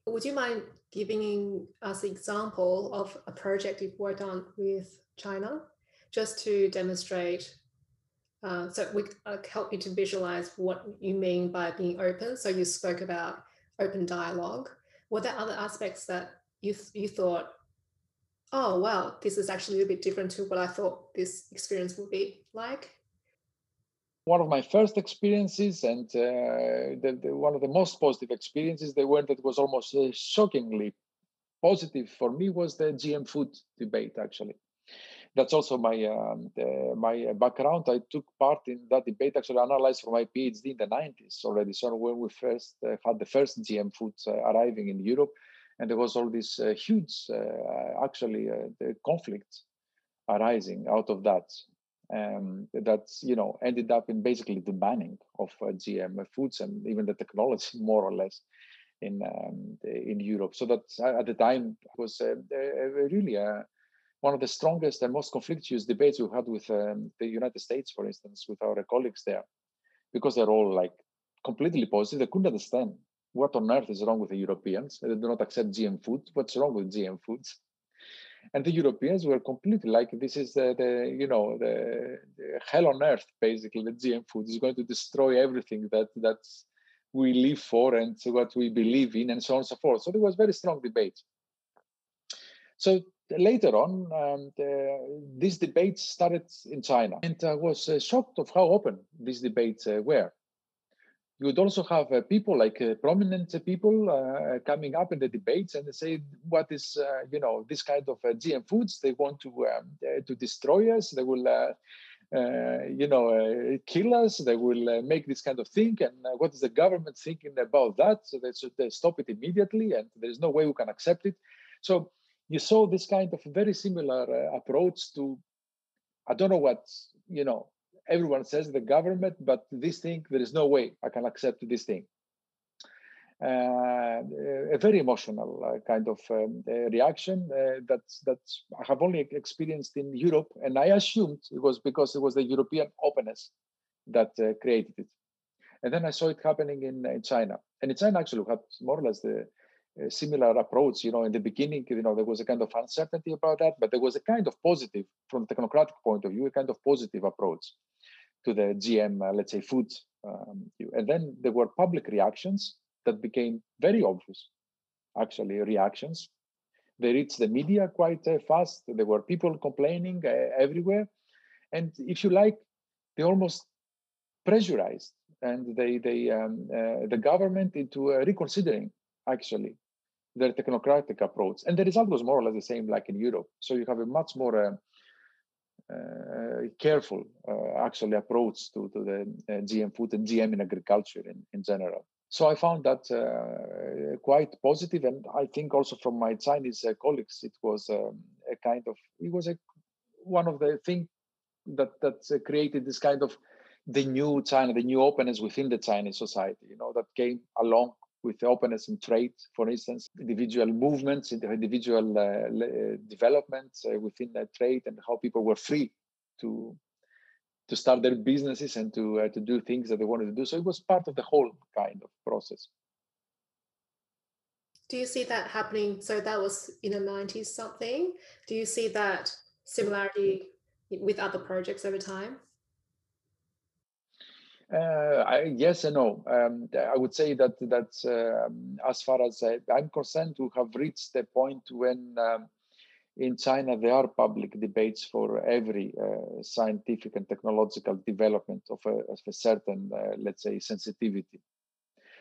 Would you mind giving us an example of a project you've worked on with china just to demonstrate uh, so we uh, help you to visualize what you mean by being open? So you spoke about open dialogue were there other aspects that you you thought oh wow this is actually a bit different to what i thought this experience would be like one of my first experiences and uh, the, the, one of the most positive experiences the one that was almost uh, shockingly positive for me was the gm food debate actually that's also my um, my background. I took part in that debate, actually analyzed for my PhD in the 90s already. So when we first uh, had the first GM foods uh, arriving in Europe, and there was all this uh, huge, uh, actually, uh, the conflict arising out of that. um, that's you know ended up in basically the banning of GM foods and even the technology more or less in um, in Europe. So that at the time was uh, really uh, one of the strongest and most conflictuous debates we've had with um, the United States, for instance, with our colleagues there, because they're all like completely positive. They couldn't understand what on earth is wrong with the Europeans. They do not accept GM food. What's wrong with GM foods? And the Europeans were completely like, this is the, the you know, the, the, hell on earth, basically. The GM food is going to destroy everything that that's we live for and what we believe in, and so on and so forth. So there was very strong debate. So later on, um, the, these debates started in China, and I was uh, shocked of how open these debates uh, were. You would also have uh, people like uh, prominent people uh, coming up in the debates and say what is uh, you know this kind of gm foods? They want to um, to destroy us. They will you know kill us. They will make this kind of thing. And what is the government thinking about that? So they should stop it immediately and there's no way we can accept it. So you saw this kind of very similar approach to i don't know what you know everyone says the government, but this thing, there is no way I can accept this thing. Uh, a very emotional uh, kind of um, uh, reaction that's that's I have only experienced in Europe, and I assumed it was because it was the European openness that uh, created it. And then I saw it happening in, in China, and in China actually had more or less the uh, similar approach. You know, in the beginning, you know, there was a kind of uncertainty about that, but there was a kind of positive, from the technocratic point of view, a kind of positive approach to the GM, uh, let's say, food. Um, and then there were public reactions that became very obvious, actually, reactions. They reached the media quite uh, fast. There were people complaining uh, everywhere. And if you like, they almost pressurized and they, they um, uh, the government into uh, reconsidering, actually, their technocratic approach. And the result was more or less the same like in Europe. So you have a much more uh, uh, careful uh, actually approach to, to the uh, GM food and GM in agriculture in, in general. So I found that uh, quite positive, and I think also from my Chinese uh, colleagues, it was um, a kind of it was a one of the things that that created this kind of the new China, the new openness within the Chinese society. You know that came along with openness in trade, for instance, individual movements, individual uh, uh, developments uh, within that trade, and how people were free to to start their businesses and to uh, to do things that they wanted to do. So it was part of the whole kind of process. Do you see that happening? So that was in the nineties something. Do you see that similarity with other projects over time? Uh, I, yes and no. Um, I would say that um, as far as I, am concerned, we have reached the point when um, in China there are public debates for every uh, scientific and technological development of a, of a certain, uh, let's say, sensitivity.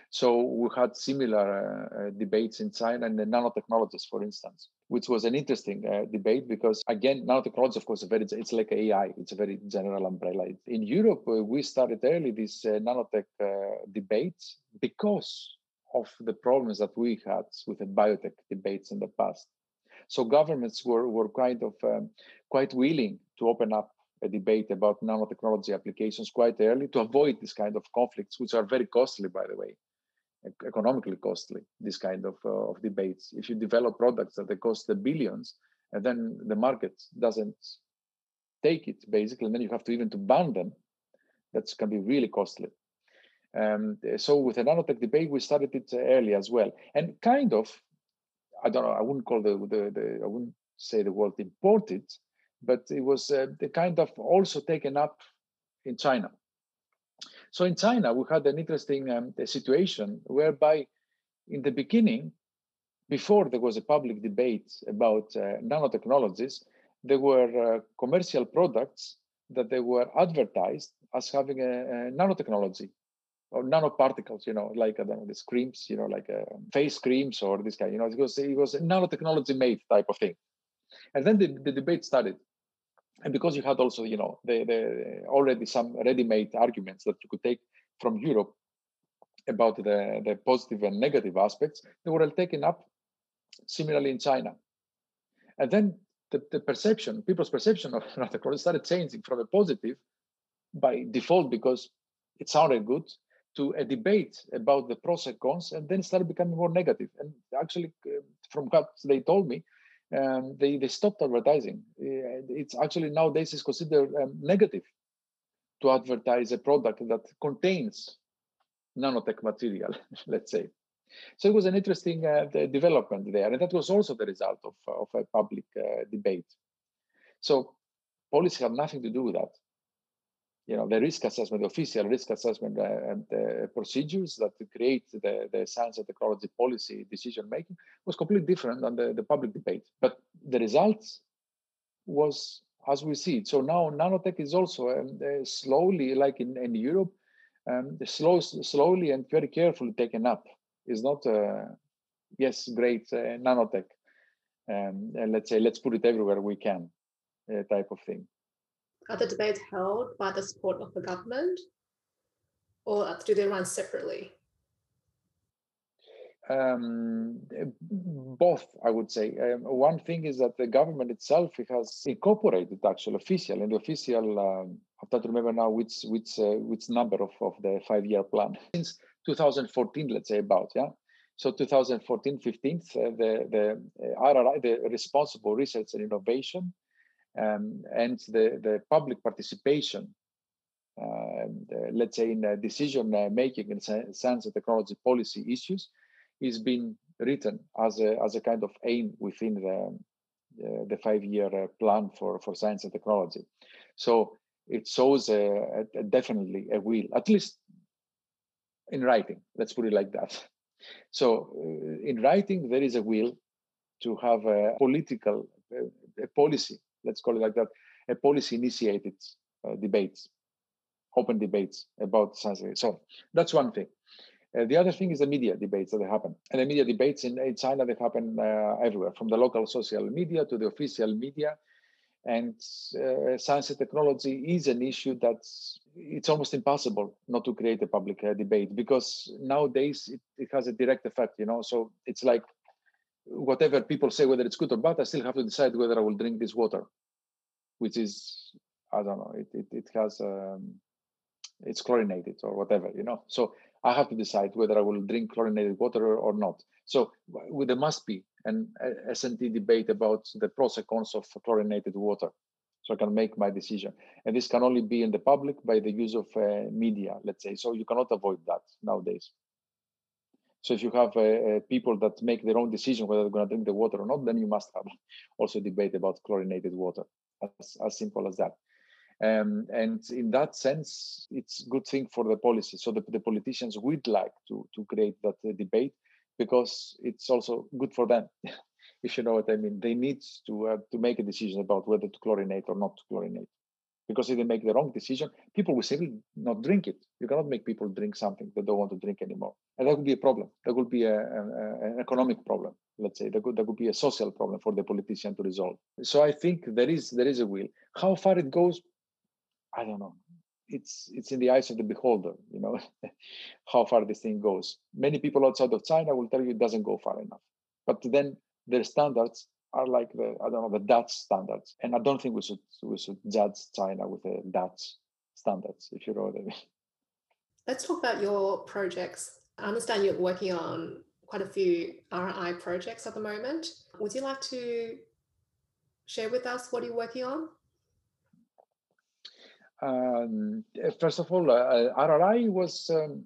So we had similar uh, uh, debates in China and the nanotechnologies, for instance, which was an interesting uh, debate because again, nanotechnology, of course, very it's like AI. It's a very general umbrella. In Europe, uh, we started early this uh, nanotech uh, debates because of the problems that we had with the biotech debates in the past. So governments were were kind of um, quite willing to open up a debate about nanotechnology applications quite early to avoid this kind of conflicts, which are very costly, by the way economically costly this kind of, uh, of debates. If you develop products that they cost the billions and then the market doesn't take it basically and then you have to even to ban them. That's can be really costly. Um, so with the nanotech debate we started it early as well. And kind of i don't know i wouldn't call the, the, the i wouldn't say the word imported but it was uh, the kind of also taken up in china so in China, we had an interesting um, situation whereby, in the beginning, before there was a public debate about uh, nanotechnologies, there were uh, commercial products that they were advertised as having a, a, nanotechnology or nanoparticles, you know, like I don't know, the creams, you know, like uh, face creams or this kind, you know, it was it was a nanotechnology made type of thing. And then the, the debate started and because you had also you know the, the already some ready-made arguments that you could take from europe about the, the positive and negative aspects they were all taken up similarly in china and then the, the perception, people's perception of nanotechnology started changing from a positive by default because it sounded good to a debate about the pros and cons, and then started becoming more negative. And actually, uh, from what they told me, um, they they stopped advertising. It's actually nowadays is considered um, negative to advertise a product that contains nanotech material, let's say. So it was an interesting uh, development there, and that was also the result of, of a public uh, debate. So policy had nothing to do with that. You know, the risk assessment, the official risk assessment uh, and the procedures that create the, the science and technology policy decision making was completely different than the, the public debate. But the results was as we see it. So now nanotech is also um, uh, slowly, like in, in Europe, um, slow, slowly and very carefully taken up. It's not, uh, yes, great uh, nanotech. Um, and let's say, let's put it everywhere we can, uh, type of thing. Are the debates held by the support of the government, or do they run separately? um, both, I would say. Um, one thing is that the government itself has incorporated actual official and the official. Um, I to remember now which which uh, which number of, of the five year plan since 2014, let's say about yeah. So 2014, 15, uh, the the uh, RRI, the responsible research and innovation, um, and the the public participation uh, let's say in uh, decision uh, making in science and technology policy issues is being written as a as a kind of aim within the the five year uh, plan for for science and technology. So it shows a, a, definitely a will, at least in writing. Let's put it like that. So uh, in writing, there is a will to have a political a policy. Let's call it like that. A policy initiated uh, debates, open debates about science. So that's one thing. Uh, the other thing is the media debates that happen. And the media debates in, in China, they happen uh, everywhere, from the local social media to the official media. And uh, science and technology is an issue that's it's almost impossible not to create a public uh, debate because nowadays it, it has a direct effect, you know. So it's like whatever people say, whether it's good or bad, I still have to decide whether I will drink this water, which is I don't know. It it, it has um, it's chlorinated or whatever, you know. So I have to decide whether I will drink chlorinated water or not. So there must be an S&T debate about the pros and cons of chlorinated water. So I can make my decision. And this can only be in the public by the use of uh, media, let's say. So you cannot avoid that nowadays. So if you have uh, uh, people that make their own decision whether they're going to drink the water or not, then you must have also debate about chlorinated water. As, as simple as that. Um, and in that sense, it's good thing for the policy. So the, the politicians would like to, to create that uh, debate because it's also good for them. if you know what I mean, they need to uh, to make a decision about whether to chlorinate or not to chlorinate. Because if they make the wrong decision, people will simply not drink it. You cannot make people drink something they don't want to drink anymore, and that would be a problem. That would be a, a, an economic problem. Let's say that could, that could be a social problem for the politician to resolve. So I think there is there is a will. How far it goes, I don't know. It's it's in the eyes of the beholder, you know, how far this thing goes. Many people outside of China will tell you it doesn't go far enough. But then their standards are like the I don't know the Dutch standards, and I don't think we should we should judge China with the Dutch standards, if you know what I mean. Let's talk about your projects. I understand you're working on quite a few RI projects at the moment. Would you like to share with us what you're working on? Um, eh, first of all, uh, RRI was. Um,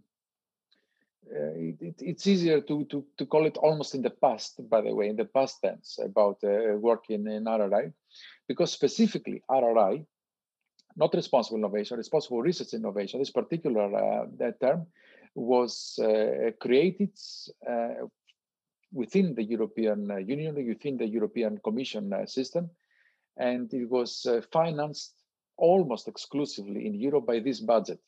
uh, it, it's easier to, to, to call it almost in the past, by the way, in the past tense about uh, working in RRI, because specifically RRI, not responsible innovation, responsible research innovation, this particular uh, term was uh, created uh, within the European Union, within the European Commission system, and it was financed almost exclusively in Europe by this budget.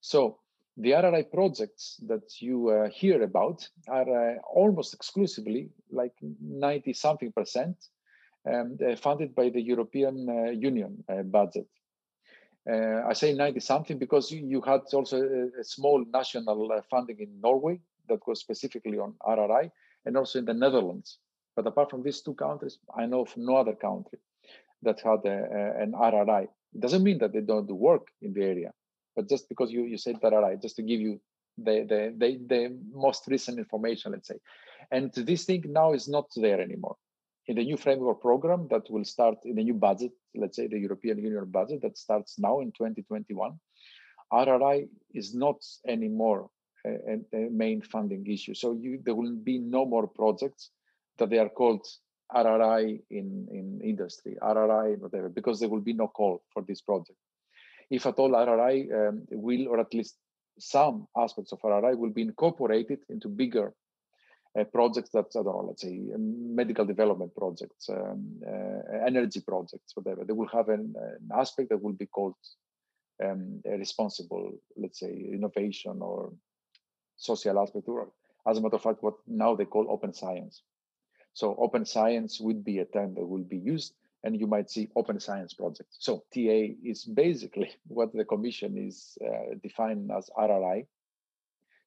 So the RRI projects that you uh, hear about are uh, almost exclusively, like 90 something percent, um, uh, funded by the European uh, Union uh, budget. I say 90 something because you, you had also a, a small national funding in Norway that was specifically on RRI and also in the Netherlands But apart from these two countries, I know of no other country that had a, a, an RRI. It doesn't mean that they don't do work in the area, but just because you, you said RRI, just to give you the, the, the, the most recent information, let's say. And this thing now is not there anymore. In the new framework program that will start in the new budget, let's say the European Union budget that starts now in 2021, RRI is not anymore a, a main funding issue. So you, there will be no more projects that they are called RRI in, in industry, RRI, whatever, because there will be no call for this project. If at all RRI um, will, or at least some aspects of RRI will be incorporated into bigger uh, projects that, I don't know, let's say um, medical development projects, um, uh, energy projects, whatever. They will have an, an aspect that will be called um, responsible, let's say, innovation or social aspect. Or as a matter of fact, what now they call open science. So open science would be a term that will be used and you might see open science projects. So TA is basically what the commission is uh, defined as RRI.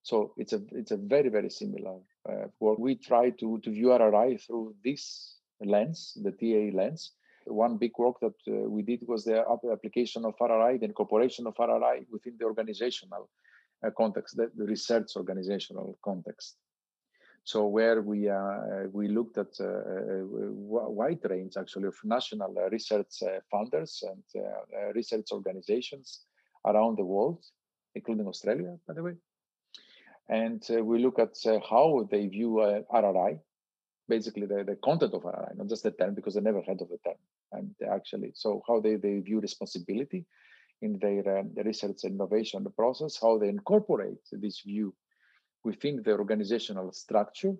So it's a it's a very very similar uh, work. We try to to view RRI through this lens, the TA lens. One big work that uh, we did was the application of RRI, the incorporation of RRI within the organizational uh, context, the, the research organizational context. So where we uh, we looked at a uh, uh, wide range actually of national research funders and research organizations around the world, including Australia, by the way. And we look at how they view RRI, basically the, the content of RRI, not just the term, because they never heard of the term. And actually, so how they, they view responsibility in their um, research and innovation process, how they incorporate this view within the organizational structure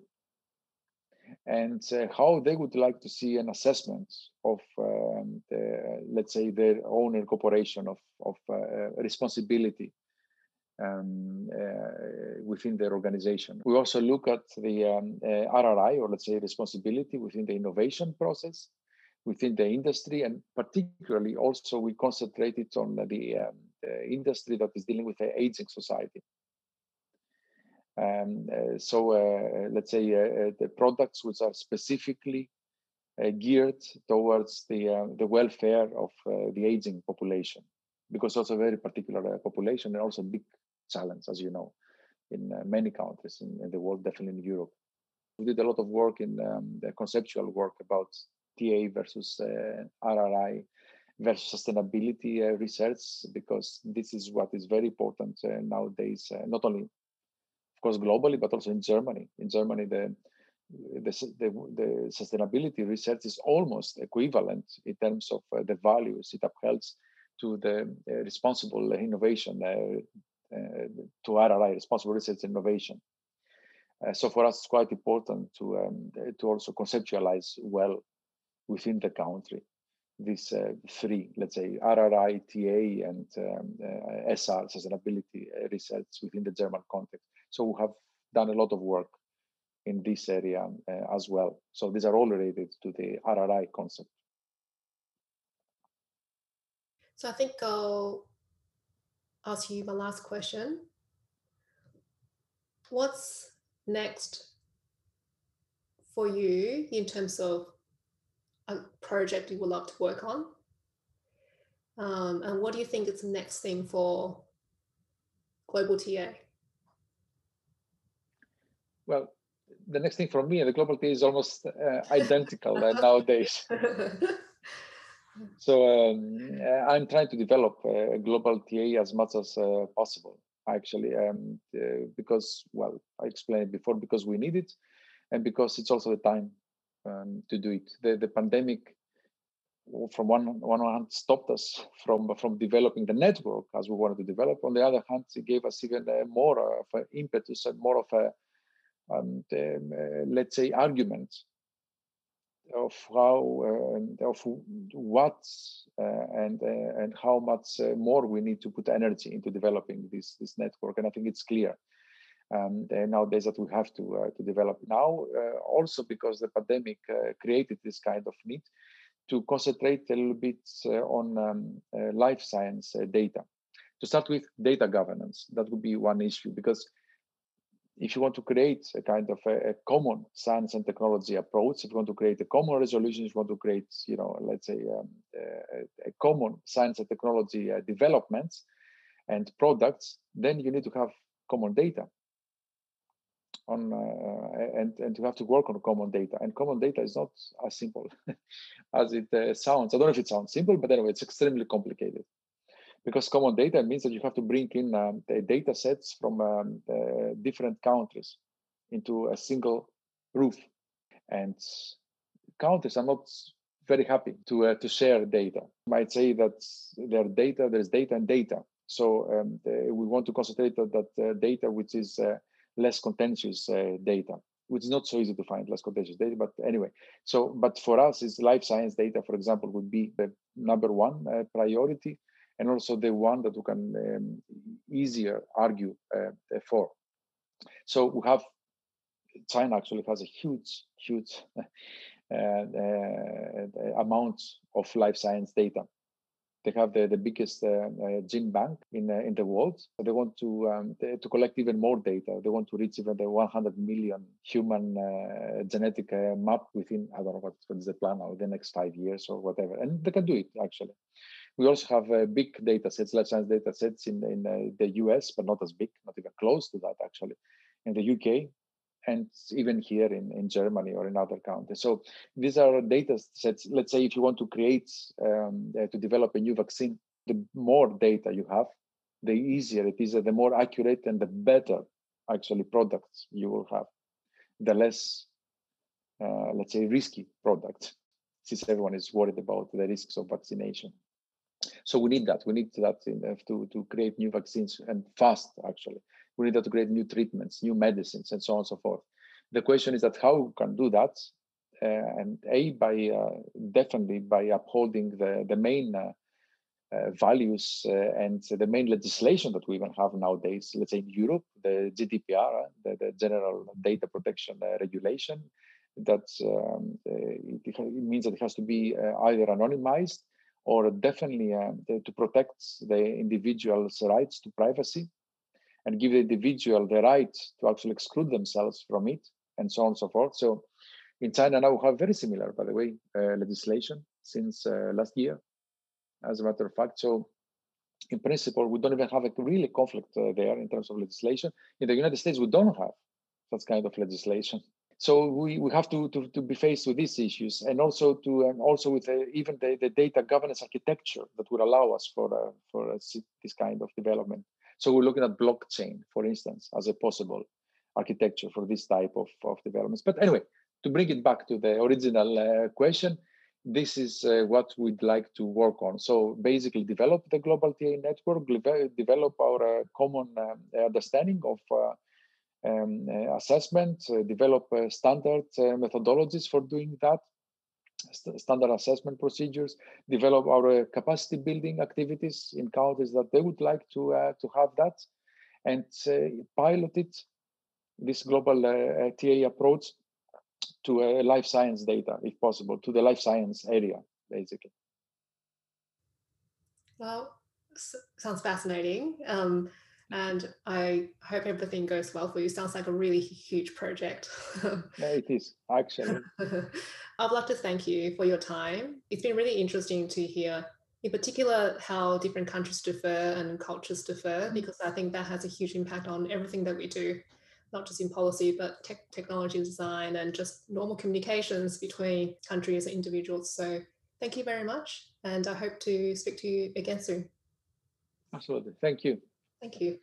and uh, how they would like to see an assessment of, um, the, let's say, their own incorporation of, of uh, responsibility um, uh, within their organization. We also look at the um, uh, RRI, or let's say responsibility within the innovation process, within the industry, and particularly also we concentrated on the, um, the industry that is dealing with the aging society. Um, uh, so uh, let's say uh, the products which are specifically geared towards the the welfare of the aging population, because also a very particular population and also a big challenge, as you know, in many countries in, in, the world, definitely in Europe. We did a lot of work in um, the conceptual work about TA versus RRI versus sustainability uh, research because this is what is very important uh, nowadays uh, not only of course, globally, but also in Germany. In Germany, the the, the, the sustainability research is almost equivalent in terms of uh, the values it upholds to the uh, responsible innovation, uh, uh to RRI, responsible research innovation. Uh, so for us, it's quite important to um, to also conceptualize well within the country these uh, three, let's say RRI, TA, and um, SR, sustainability research within the German context. So we have done a lot of work in this area uh, as well. So these are all related to the RRI concept. So I think I'll ask you my last question. What's next for you in terms of a project you would love to work on? Um, and what do you think is the next thing for Global TA? Well, the next thing for me and the global TA is almost uh, identical uh, nowadays. so um, uh, I'm trying to develop a global TA as much as uh, possible, actually, um, uh, because, well, I explained before, because we need it and because it's also the time um, to do it. The, the pandemic from one one hand stopped us from from developing the network as we wanted to develop. On the other hand, it gave us even uh, more of an impetus and more of a and um, uh, let's say arguments of how uh, of what uh, and uh, and how much uh, more we need to put energy into developing this this network and i think it's clear. Um, nowadays that we have to uh, to develop now also because the pandemic created this kind of need to concentrate a little bit on um, life science data. To start with data governance that would be one issue because if you want to create a kind of a, a, common science and technology approach, if you want to create a common resolution, if you want to create, you know, let's say um, a, a, common science and technology uh, developments and products, then you need to have common data. On uh, and and you have to work on common data, and common data is not as simple as it uh, sounds. I don't know if it sounds simple, but anyway, it's extremely complicated because common data means that you have to bring in um, data sets from um, different countries into a single roof. And countries are not very happy to uh, to share data. You might say that there data there's data and data. So um, the, we want to concentrate on that uh, data which is uh, less contentious uh, data which is not so easy to find less contentious data but anyway. So but for us is life science data for example would be the number one uh, priority and also the one that we can um, easier argue uh, for. So we have China actually has a huge, huge uh, uh, amount of life science data. They have the, the biggest uh, uh, gene bank in uh, in the world. So they want to um, they, to collect even more data. They want to reach even the 100 million human genetic map within I don't know what, is the plan now the next five years or whatever, and they can do it actually. We also have uh, big data sets, life science data sets in, in uh, the US, but not as big, not even close to that actually, in the UK, and even here in, in Germany or in other countries. So these are data sets. Let's say if you want to create, um, uh, to develop a new vaccine, the more data you have, the easier it is, the more accurate and the better actually products you will have, the less, uh, let's say, risky products, since everyone is worried about the risks of vaccination. So we need that. We need that in, uh, to, to create new vaccines and fast, actually. We need that to create new treatments, new medicines, and so on and so forth. The question is that how we can do that, uh, and a by uh, definitely by upholding the the main uh, uh values uh, and the main legislation that we even have nowadays. Let's say in Europe, the GDPR, the, the General Data Protection Regulation, that um, it, it, means that it has to be either anonymized or definitely uh, to protect the individual's rights to privacy and give the individual the right to actually exclude themselves from it and so on and so forth. So in China now we have very similar, by the way, uh, legislation since uh, last year, as a matter of fact. So in principle, we don't even have a really conflict uh, there in terms of legislation. In the United States, we don't have such kind of legislation so we, we have to, to, to be faced with these issues and also to um, also with uh, even the, the data governance architecture that would allow us for uh, for uh, this kind of development. So we're looking at blockchain for instance as a possible architecture for this type of, of developments. But anyway to bring it back to the original uh, question this is uh, what we'd like to work on. So basically develop the global ta network develop our uh, common um, understanding of um, uh, assessment, uh, develop uh, standard methodologies for doing that, st standard assessment procedures, develop our capacity building activities in countries that they would like to to have that, and pilot it this global TA approach to uh, life science data, if possible, to the life science area, basically. Well, sounds fascinating. Um, and I hope everything goes well for you. Sounds like a really huge project. yeah, it is actually. I'd love to thank you for your time. It's been really interesting to hear, in particular, how different countries differ and cultures differ, mm-hmm. because I think that has a huge impact on everything that we do, not just in policy, but tech, technology design and just normal communications between countries and individuals. So thank you very much. And I hope to speak to you again soon. Absolutely. Thank you. Thank you.